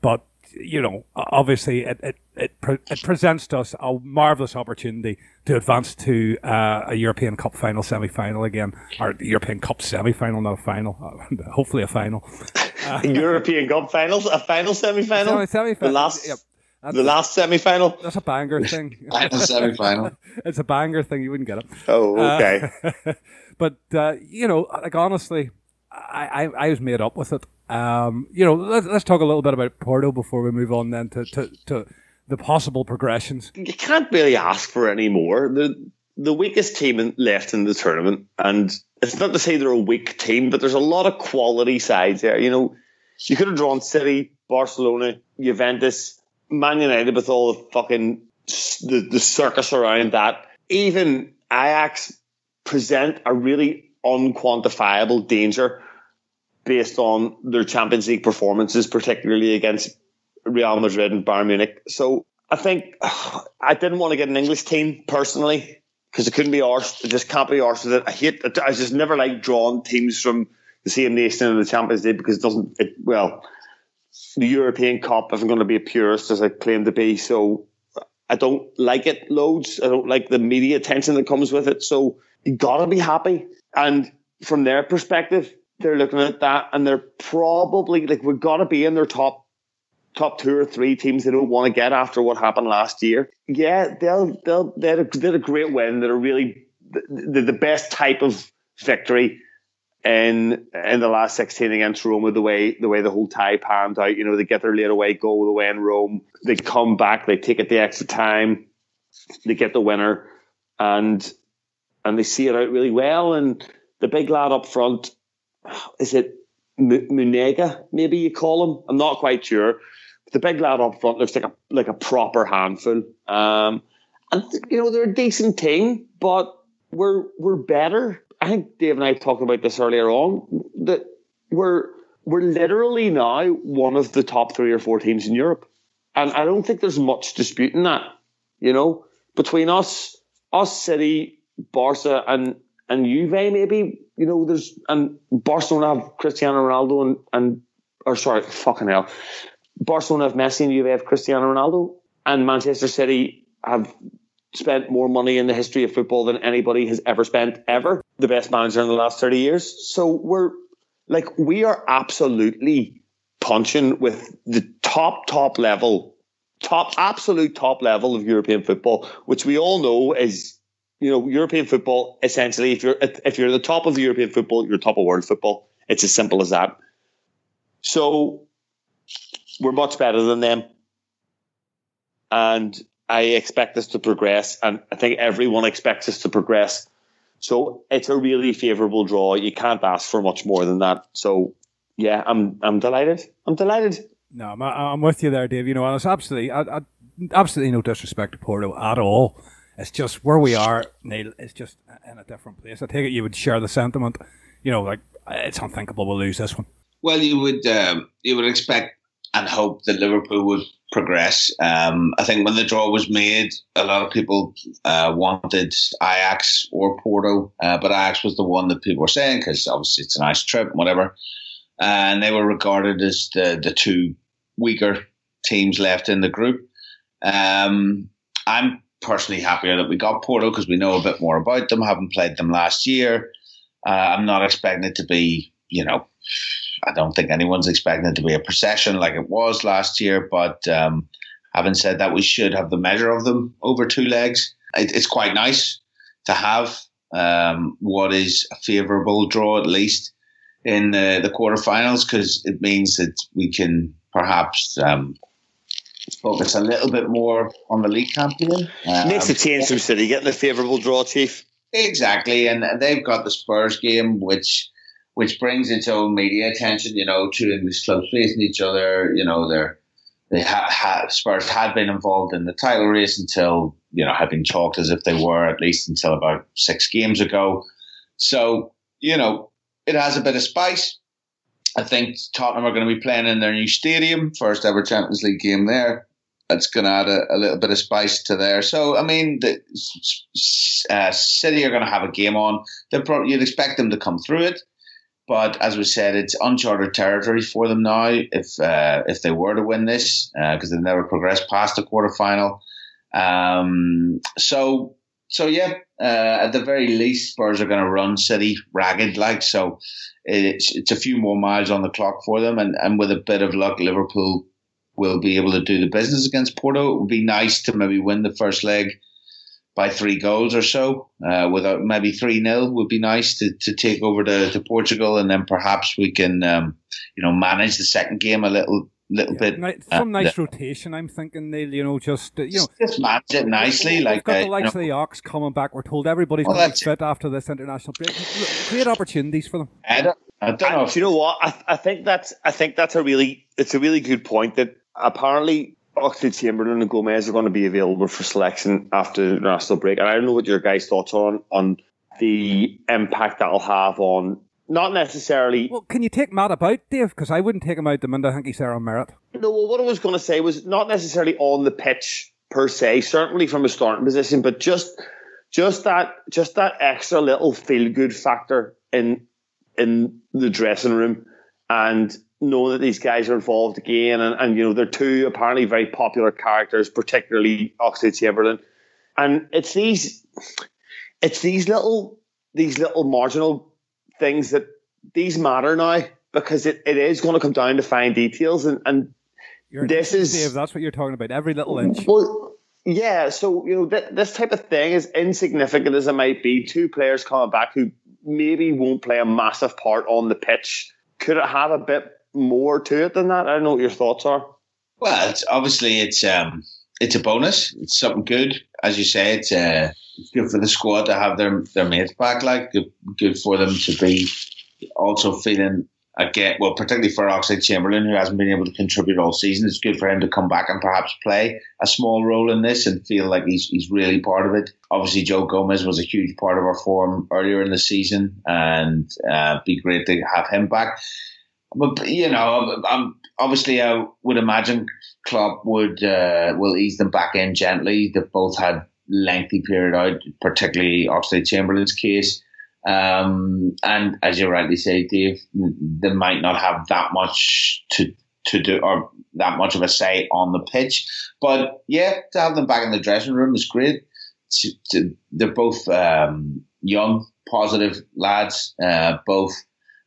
But you know, obviously it, it, it, pre- it, presents to us a marvellous opportunity to advance to uh, a European Cup final semi final again, or the European Cup semi final, not a final, hopefully a final. Uh, European Cup finals, a final semi final? Semi final. The last. Yep. That's the last semi final? That's a banger thing. final semi final. it's a banger thing. You wouldn't get it. Oh, okay. Uh, but, uh, you know, like honestly, I, I, I was made up with it. Um, you know, let's, let's talk a little bit about Porto before we move on then to, to, to the possible progressions. You can't really ask for any more. The the weakest team in, left in the tournament, and it's not to say they're a weak team, but there's a lot of quality sides there. You know, you could have drawn City, Barcelona, Juventus, Man United with all the fucking the, the circus around that. Even Ajax present a really unquantifiable danger based on their Champions League performances, particularly against Real Madrid and Bayern Munich. So I think I didn't want to get an English team personally because it couldn't be arsed. It just can't be arsed with it. I hate. I just never like drawing teams from the same nation in the Champions League because it doesn't, it, well, the European Cup isn't going to be a purist as I claim to be. So I don't like it loads. I don't like the media attention that comes with it. So you got to be happy. And from their perspective, they're looking at that and they're probably like we've got to be in their top top two or three teams they don't want to get after what happened last year. Yeah, they'll they'll they had a, they a great win. They're really the, the best type of victory in in the last sixteen against Roma. The way the way the whole tie panned out, you know, they get their late away goal the way in Rome. They come back, they take it the extra time, they get the winner, and and they see it out really well. And the big lad up front is it Munega? Maybe you call him. I'm not quite sure. But the big lad up front looks like a like a proper handful. Um, and you know they're a decent team, but we're we're better. I think Dave and I talked about this earlier on that we're we're literally now one of the top three or four teams in Europe, and I don't think there's much disputing that. You know, between us, us, City, Barca, and and Juve, maybe you know, there's and Barcelona have Cristiano Ronaldo and and or sorry, fucking hell, Barcelona have Messi and Juve have Cristiano Ronaldo, and Manchester City have spent more money in the history of football than anybody has ever spent ever. The best manager in the last thirty years. So we're like we are absolutely punching with the top top level, top absolute top level of European football, which we all know is you know, European football essentially, if you're if you're at the top of the European football, you're top of world football. It's as simple as that. So we're much better than them, and I expect us to progress, and I think everyone expects us to progress. So it's a really favourable draw. You can't ask for much more than that. So yeah, I'm I'm delighted. I'm delighted. No, I'm, I'm with you there, Dave. You know, it's absolutely, I, I, absolutely no disrespect to Porto at all. It's just where we are, Neil. It's just in a different place. I take it you would share the sentiment. You know, like it's unthinkable we'll lose this one. Well, you would um, you would expect and hope that Liverpool would progress. Um, I think when the draw was made, a lot of people uh, wanted Ajax or Porto, uh, but Ajax was the one that people were saying because obviously it's a nice trip, whatever. And they were regarded as the, the two weaker teams left in the group. Um, I'm personally happier that we got Porto because we know a bit more about them, having played them last year. Uh, I'm not expecting it to be, you know, I don't think anyone's expecting it to be a procession like it was last year. But um, having said that, we should have the measure of them over two legs. It, it's quite nice to have um, what is a favourable draw at least in the, the quarterfinals because it means that we can perhaps um, focus a little bit more on the league campaign. Um, Makes a change from City getting a favourable draw, Chief. Exactly, and, and they've got the Spurs game, which which brings its own media attention. You know, two English clubs facing each other. You know, they're they ha, ha, Spurs had been involved in the title race until you know had been talked as if they were at least until about six games ago. So you know, it has a bit of spice. I think Tottenham are going to be playing in their new stadium, first ever Champions League game there. It's going to add a, a little bit of spice to there. So, I mean, the, uh, City are going to have a game on. They'll you'd expect them to come through it. But as we said, it's uncharted territory for them now. If uh, if they were to win this, because uh, they've never progressed past the quarterfinal, um, so so yeah, uh, at the very least, Spurs are going to run City ragged, like so. It's it's a few more miles on the clock for them, and, and with a bit of luck, Liverpool will be able to do the business against Porto. It would be nice to maybe win the first leg by three goals or so, uh, without maybe three 0 would be nice to, to take over to, to Portugal, and then perhaps we can um, you know manage the second game a little little yeah, bit. Some uh, nice rotation. I'm thinking they'll you know just uh, you know just manage it nicely. Like we've got uh, the likes you know, of the Ox coming back. We're told everybody's well, going to fit after this international break. Great opportunities for them. I don't, I don't know. And, you know what? I, I think that's I think that's a really it's a really good point that apparently Oxlade Chamberlain and Gomez are going to be available for selection after the national break. And I don't know what your guys' thoughts are on, on the impact that'll have on not necessarily. Well, can you take Matt about, Dave? Because I wouldn't take him out the minute I think he's there on merit. No, well, what I was going to say was not necessarily on the pitch per se, certainly from a starting position, but just just that just that extra little feel good factor in in the dressing room and knowing that these guys are involved again, and, and you know they're two apparently very popular characters, particularly Oxlade Chamberlain, and it's these, it's these little these little marginal things that these matter now because it, it is going to come down to fine details, and and you're this is Dave, that's what you're talking about, every little inch. Well, yeah, so you know th- this type of thing is insignificant as it might be. Two players coming back who maybe won't play a massive part on the pitch. Could it have a bit more to it than that? I don't know what your thoughts are. Well, it's obviously it's um it's a bonus. It's something good, as you say. It's uh, good for the squad to have their their mates back. Like good, good for them to be also feeling again. Well, particularly for Oxlade Chamberlain, who hasn't been able to contribute all season, it's good for him to come back and perhaps play a small role in this and feel like he's he's really part of it. Obviously, Joe Gomez was a huge part of our form earlier in the season, and uh, be great to have him back but you know, I'm obviously I would imagine Klopp would uh, will ease them back in gently. They've both had lengthy period out, particularly Oxlade Chamberlain's case. Um, and as you rightly say, Dave, they might not have that much to to do or that much of a say on the pitch. But yeah, to have them back in the dressing room is great. To, to, they're both um, young, positive lads. Uh, both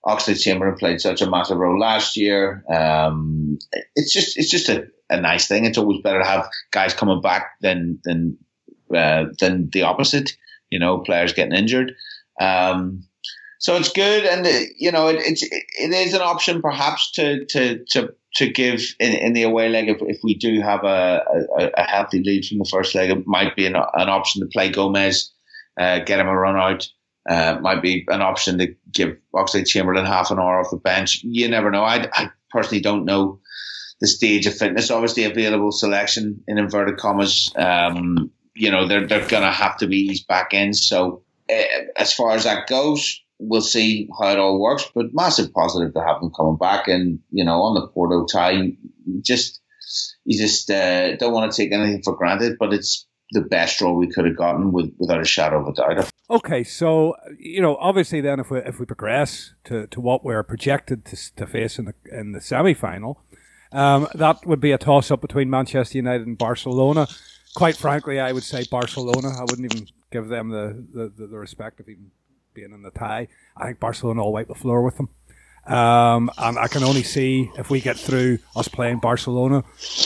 Oxlade Chamberlain played such a massive role last year. Um, it's just it's just a, a nice thing. It's always better to have guys coming back than than uh, than the opposite. You know, players getting injured. Um, so it's good, and uh, you know, it, it's it is an option perhaps to to to to give in, in the away leg if, if we do have a, a, a healthy lead from the first leg. It might be an, an option to play Gomez, uh, get him a run out uh, might be an option to give Oxlade Chamberlain half an hour off the bench. You never know. I, I personally don't know the stage of fitness. Obviously, available selection in inverted commas. Um, you know, they're they're going to have to be eased back in. So uh, as far as that goes, we'll see how it all works. But massive positive to have them coming back, and you know, on the Porto tie, just you just uh, don't want to take anything for granted. But it's the best draw we could have gotten with, without a shadow of a doubt. Okay, so you know, obviously, then if we if we progress to, to what we're projected to, to face in the in the semi final, um, that would be a toss up between Manchester United and Barcelona. Quite frankly, I would say Barcelona. I wouldn't even give them the, the, the respect of even being in the tie. I think Barcelona will wipe the floor with them. Um, and I can only see if we get through us playing Barcelona.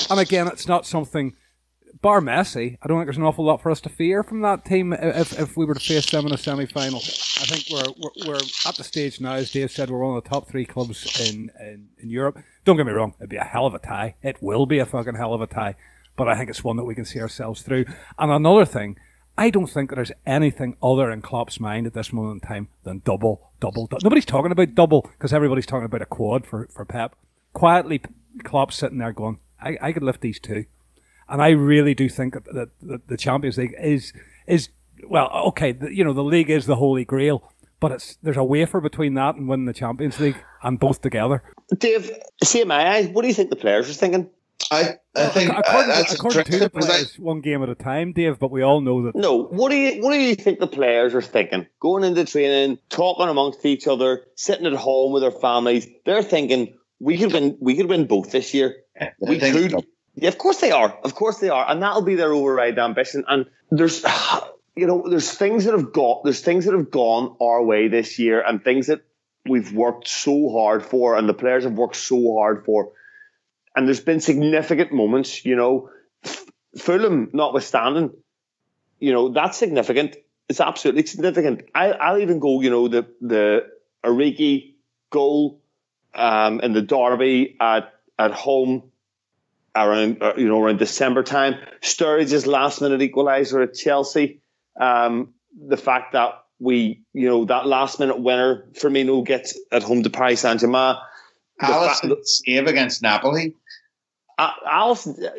And again, it's not something, bar Messi, I don't think there's an awful lot for us to fear from that team if, if we were to face them in a semi final. I think we're, we're, we're, at the stage now, as Dave said, we're one of the top three clubs in, in, in Europe. Don't get me wrong, it'd be a hell of a tie. It will be a fucking hell of a tie. But I think it's one that we can see ourselves through. And another thing, I don't think there's anything other in Klopp's mind at this moment in time than double, double, double. Nobody's talking about double because everybody's talking about a quad for, for Pep. Quietly, Klopp's sitting there going, I, I could lift these two. And I really do think that, that, that the Champions League is, is well, okay, the, you know, the league is the holy grail, but it's there's a wafer between that and winning the Champions League and both together. Dave, see in my eyes, what do you think the players are thinking? I, I think according, uh, according to the players, one game at a time, Dave. But we all know that. No, what do you what do you think the players are thinking? Going into training, talking amongst each other, sitting at home with their families. They're thinking we could win. We could win both this year. Yeah, we could. Yeah, of course they are. Of course they are, and that'll be their override ambition. And there's, you know, there's things that have got, there's things that have gone our way this year, and things that we've worked so hard for, and the players have worked so hard for and there's been significant moments, you know, Fulham notwithstanding, you know, that's significant. It's absolutely significant. I, I'll even go, you know, the the Origi goal um, in the derby at at home around uh, you know around December time. Sturridge's last minute equaliser at Chelsea. Um, the fact that we you know that last minute winner Firmino gets at home to Paris Saint Germain. Alisson's save against Napoli. Uh,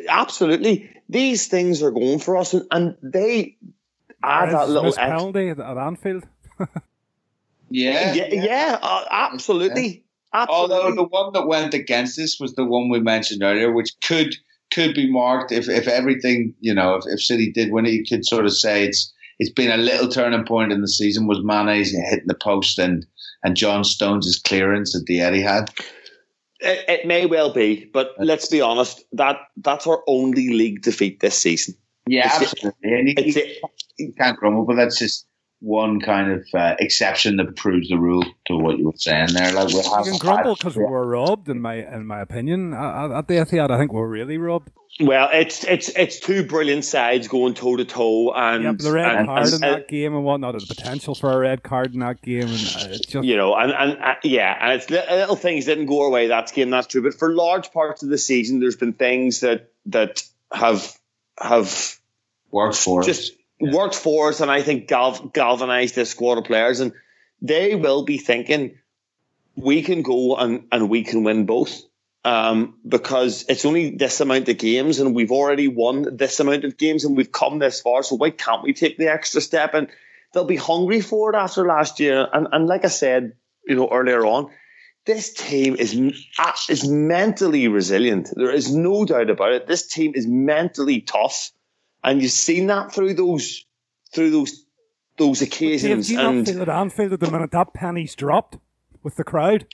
absolutely. These things are going for us, and, and they add that little ex- penalty at Anfield. yeah, yeah, yeah, uh, absolutely. Absolutely. Although the one that went against us was the one we mentioned earlier, which could could be marked if, if everything you know if, if City did win it, you could sort of say it's it's been a little turning point in the season was Mane's hitting the post and and John Stones' clearance at the Etihad. It, it, may well be, but let's be honest. That that's our only league defeat this season. Yeah, it's absolutely. you, you, can't grumble, but that's just one kind of uh, exception that proves the rule to what you were saying there. Like we you can grumble because we were robbed, in my in my opinion. At the Etihad, I think we we're really robbed. Well, it's it's it's two brilliant sides going toe to toe, and yeah, the red and, card and, in that game and whatnot. There's potential for a red card in that game, and uh, it's just you know, and and uh, yeah, and it's little things didn't go our way that game. That's true, but for large parts of the season, there's been things that that have have worked for just yeah. Worked for us, and I think gal- galvanized this squad of players, and they will be thinking we can go and, and we can win both. Um, because it's only this amount of games, and we've already won this amount of games, and we've come this far. So why can't we take the extra step? And they'll be hungry for it after last year. And and like I said, you know earlier on, this team is is mentally resilient. There is no doubt about it. This team is mentally tough and you've seen that through those through those those occasions. Dave, do you and not feel at Anfield at the minute that penny's dropped with the crowd?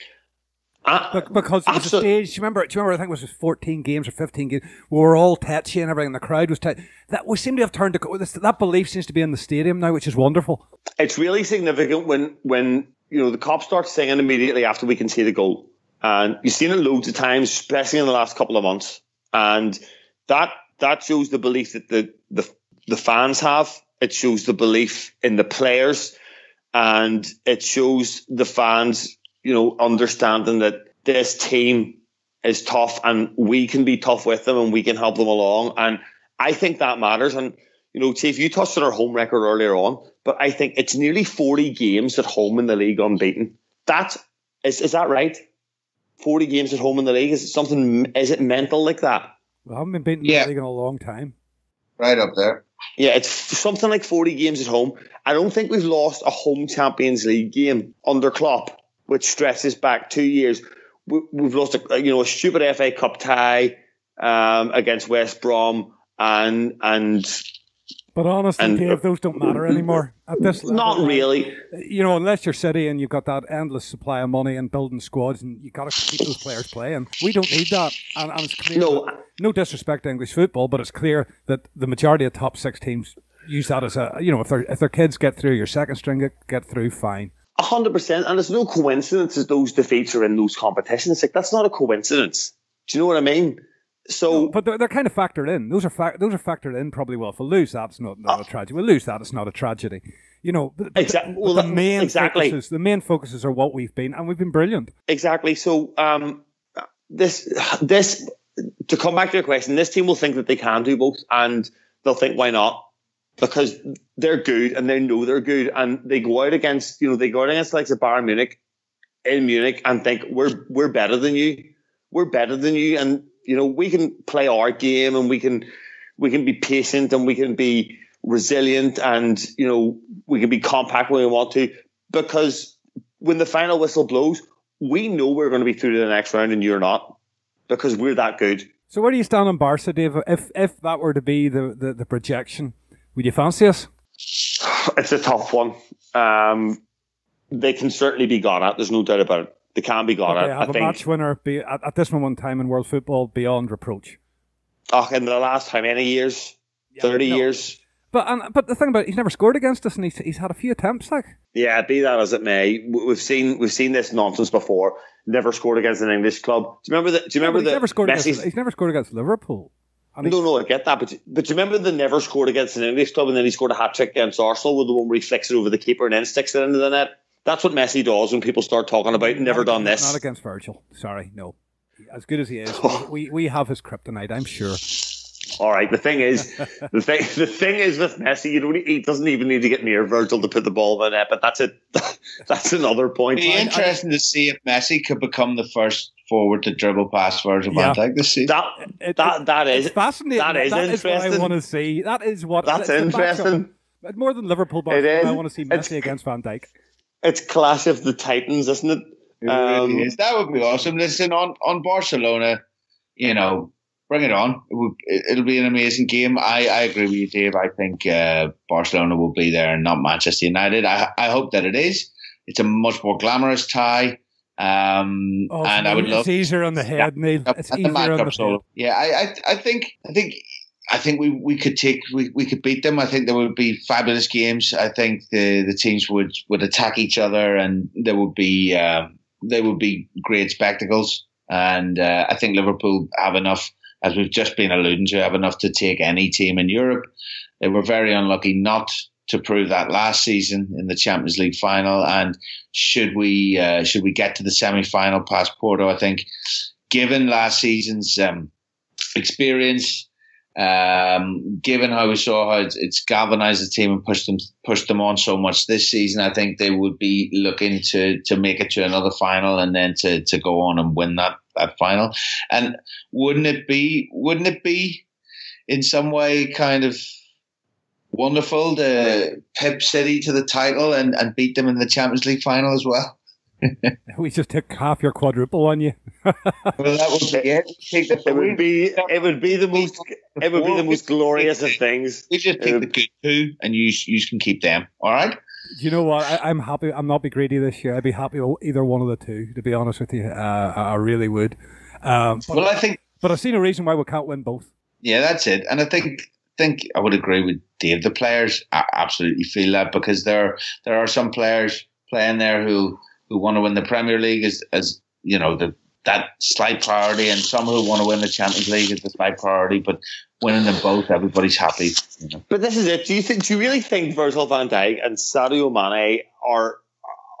Uh, because it was a stage. Do you remember? Do you remember? I think it was 14 games or 15 games. We were all tetchy and everything. The crowd was tetchy. That we seem to have turned to this, that belief seems to be in the stadium now, which is wonderful. It's really significant when when you know the Kop starts singing immediately after we can see the goal, and you've seen it loads of times, especially in the last couple of months, and that that shows the belief that the, the the fans have. It shows the belief in the players, and it shows the fans, you know, understanding that this team is tough, and we can be tough with them, and we can help them along. And I think that matters. And you know, Chief, you touched on our home record earlier on, but I think it's nearly forty games at home in the league unbeaten. That is is that right? Forty games at home in the league is it something? Is it mental like that? We haven't been beaten yeah. in a long time. Right up there. Yeah, it's something like 40 games at home. I don't think we've lost a home Champions League game under Klopp, which stresses back two years. we, we've lost a you know a stupid FA Cup tie um, against West Brom, and and But honestly, And- Dave, those don't matter anymore at this level. not really. You know, unless you're City and you've got that endless supply of money and building squads, and you got to keep those players playing. We don't need that, and, and it's clear. No. that- no disrespect to English football, but it's clear that the majority of top six teams use that as a you know if their if their kids get through, your second string get, get through, fine. A hundred percent, and it's no coincidence that those defeats are in those competitions. Like that's not a coincidence. Do you know what I mean? So But they're, they're kind of factored in. Those are fac- those are factored in probably well. If we lose that's not, not a tragedy. We lose that, it's not a tragedy. You know, but, but well, the main exactly. focuses, the main focuses are what we've been, and we've been brilliant. exactly. So um, this this to come back to your question, this team will think that they can do both, and they'll think why not because they're good and they know they're good, and they go out against you know they go out against like the Bayern Munich in Munich and think we're we're better than you, we're better than you, and you know we can play our game and we can we can be patient and we can be resilient and you know we can be compact when we want to because when the final whistle blows, we know we're going to be through to the next round and you're not because we're that good. So where do you stand on Barca, Dave? If if that were to be the, the, the projection, would you fancy us? It's a tough one. Um, they can certainly be gone at. There's no doubt about it. They can be got They at. have I a think. match winner be, at, at this moment in time in world football beyond reproach. Oh, in the last how many years? Thirty no. years. But and, but the thing about it, he's never scored against us, and he's, he's had a few attempts. Like Yeah, be that as it may, we've seen we've seen this nonsense before. Never scored against an English club. Do you remember that? Do you remember he's the never scored Messi's- against. He's never scored against Liverpool. And No, no, I get that, but but do you remember the never scored against an English club and then he scored a hat trick against Arsenal with the one where he flicks it over the keeper and then sticks it into the net? That's what Messi does when people start talking about never Not done this. Not against Virgil. Sorry, no. As good as he is, we, we have his kryptonite. I'm sure. All right, the thing is, the thing the thing is with Messi, you don't he doesn't even need to get near Virgil to put the ball in the net, but that's it. that's another point. It'd be interesting to see if Messi could become the first forward to dribble past Virgil Yeah. van Dijk this season. That It- that that is It's fascinating. That is what I want to see. That is what. That's interesting. matchup. More than Liverpool, It Barcelona, is. I want to see It's- Messi against Van Dijk. It's clash of the titans, isn't it? It really Um, is. That would be awesome. Listen, on, on Barcelona, you know, bring it on. It would, it'll be an amazing game. I, I agree with you, Dave. I think uh, Barcelona will be there and not Manchester United. I, I hope that it is. It's a much more glamorous tie. Um, Oh, and I would it's love easier on the head, Neil. It's at the easier on the head. Yeah, I, I, I think, I think, I think we, we could take we, we could beat them. I think there would be fabulous games. I think the, the teams would, would attack each other, and there would be um, there would be great spectacles. And uh, I think Liverpool have enough, as we've just been alluding to, have enough to take any team in Europe. They were very unlucky not to prove that last season in the Champions League final. And should we uh, should we get to the semi final past Porto, I think, given last season's um, experience, um, given how we saw how it's, it's galvanized the team and pushed them pushed them on so much this season, I think they would be looking to to make it to another final and then to to go on and win that that final. And wouldn't it be wouldn't it be in some way kind of wonderful to pip City to the title and, and beat them in the Champions League final as well? We just took half your quadruple on you. Well, that would be it. It would be it would be the most it would be the most glorious of things. We just take the good two, and you you can keep them. All right. Do you know what? I, I'm happy. I'm not be greedy this year. I'd be happy with either one of the two. To be honest with you, uh, I I really would. Um, but, Well, I think but I see no reason why we can't win both. yeah, that's it. And I think think I would agree with Dave. The players a- absolutely feel that because there there are some players playing there who who want to win the Premier League as as you know the that slight priority, and some who want to win the Champions League is the slight priority. But winning them both, everybody's happy. You know? But this is it. Do you think? Do you really think Virgil Van Dijk and Sadio Mane are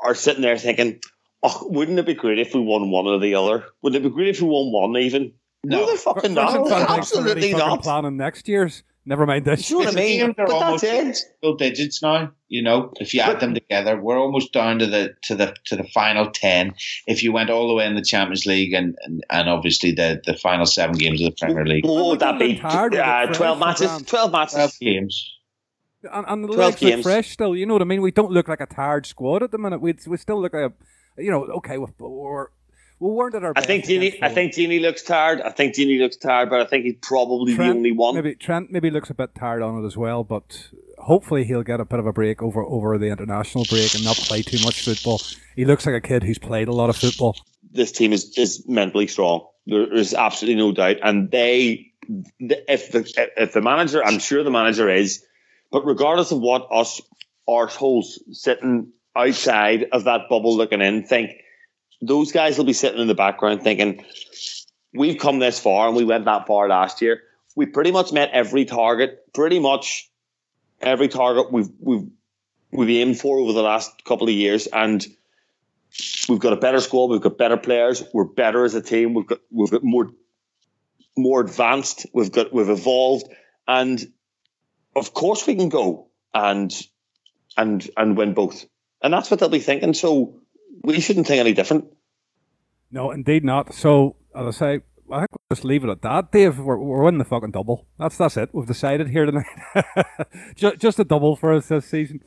are sitting there thinking, "Oh, wouldn't it be great if we won one or the other? Wouldn't it be great if we won one even?" No, they're fucking not. Virgil van Dijk's Absolutely fucking not. planning next year's. Never mind this. You know what I mean? Teams are But almost that's it. Single digits now. You know, if you add them together, we're almost down to the to the to the final ten. If you went all the way in the Champions League and and, and obviously the, the final seven games of the Premier League, What would that be? Tired with Uh, Twelve matches. Twelve matches. twelve games. And, and the 12 legs look fresh still. You know what I mean? We don't look like a tired squad at the minute. We we still look like a, you know, okay, we're we're, we weren't at our I think Gini. I think Gini looks tired. I think Gini looks tired, but I think he's probably Trent, the only one. Maybe Trent maybe looks a bit tired on it as well, but hopefully he'll get a bit of a break over over the international break and not play too much football. He looks like a kid who's played a lot of football. This team is is mentally strong. There is absolutely no doubt, and they, if the if the manager, I'm sure the manager is, but regardless of what us arseholes sitting outside of that bubble looking in think, those guys will be sitting in the background thinking, we've come this far and we went that far last year. We pretty much met every target, pretty much every target we've we've we've aimed for over the last couple of years, and we've got a better squad. We've got better players. We're better as a team. We've got we've got more more advanced. We've got we've evolved, and of course we can go and and and win both. And that's what they'll be thinking. So we shouldn't think any different. No, indeed not. So as I say, I think we'll just leave it at that. Dave, we're, we're winning the fucking double. That's that's it. We've decided here tonight. just, just a double for us this season.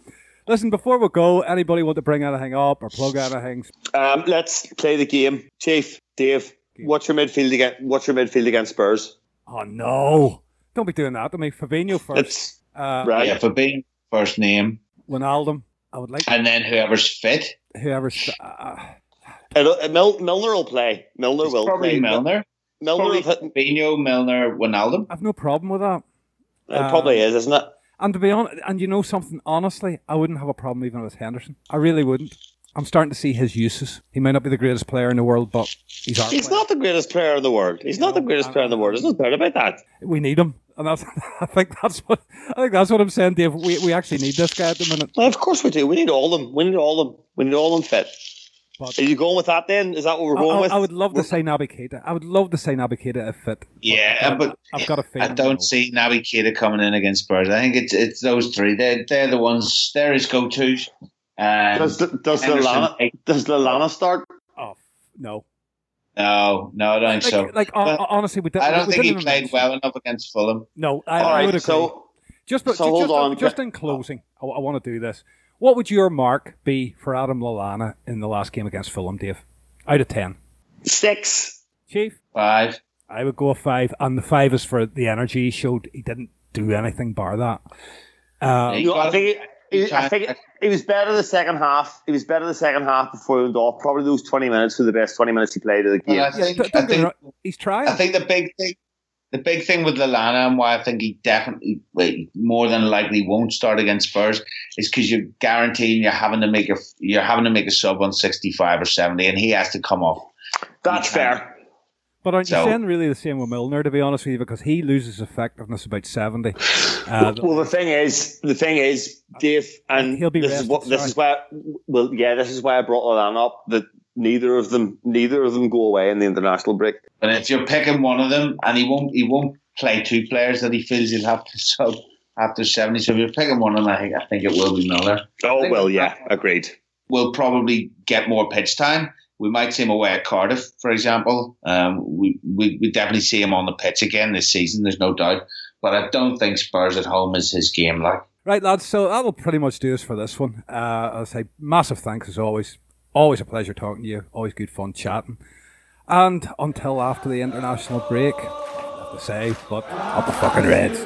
Listen, before we go, anybody want to bring anything up or plug anything? Um, let's play the game, Chief Dave. What's your midfield against? What's your midfield against Spurs? Oh no! Don't be doing that to me. Fabinho first. It's Uh, right. Yeah, for being first name, Wijnaldum. I would like and then whoever's fit. whoever's. Uh, uh, Mil- Milner will play. Milner will probably play. Milner. Milner Probably Fabinho, Milner, Wijnaldum. I've no problem with that. it probably is, isn't it? And to be honest, and you know something, honestly, I wouldn't have a problem even with Henderson. I really wouldn't. I'm starting to see his uses. He may not be the greatest player in the world, but he's our He's player. not the greatest player in the world. He's not the greatest player in the world. There's no doubt about that. We need him, and that's. I think that's what. I think that's what I'm saying, Dave. We, we actually need this guy at the minute. Well, of course we do. We need all of them. We need all of them. We need all of them fit. But Are you going with that then? Is that what we're I, going I- with? I would love to say Naby Keita. I would love to say Naby Keita if fit. Yeah, but I've got a feeling. I don't no. see Naby Keita coming in against Spurs. I think it's it's those three. They're, they're the ones. They're his go tos. And um, Does the, does the Henderson- Lallana does the Lallana start? Oh no! No, no, I don't think Like, so. like But honestly, we, did, I don't we think he played mention- well enough against Fulham. No, I, All I would right. agree. So Just, but, So ju- hold just, on. just in closing, I, want to do this. What would your mark be for Adam Lallana in the last game against Fulham, Dave? Out of ten, six. Chief. Five. I would go a five, and the five is for the energy he showed. He didn't do anything bar that. Uh, He No, I got- think he, he I think he was better the second half. He was better the second half before he went off. Probably those twenty minutes were the best twenty minutes he played of the game. Well, I think, don't- I don't get me think wrong, he's trying. I think the big thing, the big thing with Lallana and why I think he definitely, more than likely won't start against Spurs is because you're guaranteeing you're having to make a you're having to make a sub on sixty five or seventy, and he has to come off. That's fair. But aren't you So- saying really the same with Milner, to be honest with you, because he loses effectiveness about 70. Uh, Well, the thing is, the thing is, Dave, and He'll be this is rested, what this is why. Well, yeah, this is why I brought Lallana up. That neither of them, neither of them go away in the international break. But if you're picking one of them, and he won't, he won't play two players that he feels he'll have to sub after seventy. So if you're picking one of them, I think I think it will be Milner. Oh well, yeah, not- agreed. Will probably get more pitch time. We might see him away at Cardiff, for example. Um, we, we we definitely see him on the pitch again this season. There's no doubt. But I don't think Spurs at home is his game. Like Right, lads. So that'll pretty much do us for this one. Uh, I'll say massive thanks as always. Always a pleasure talking to you. Always good fun chatting. And until after the international break, I have to say, but up the fucking Reds.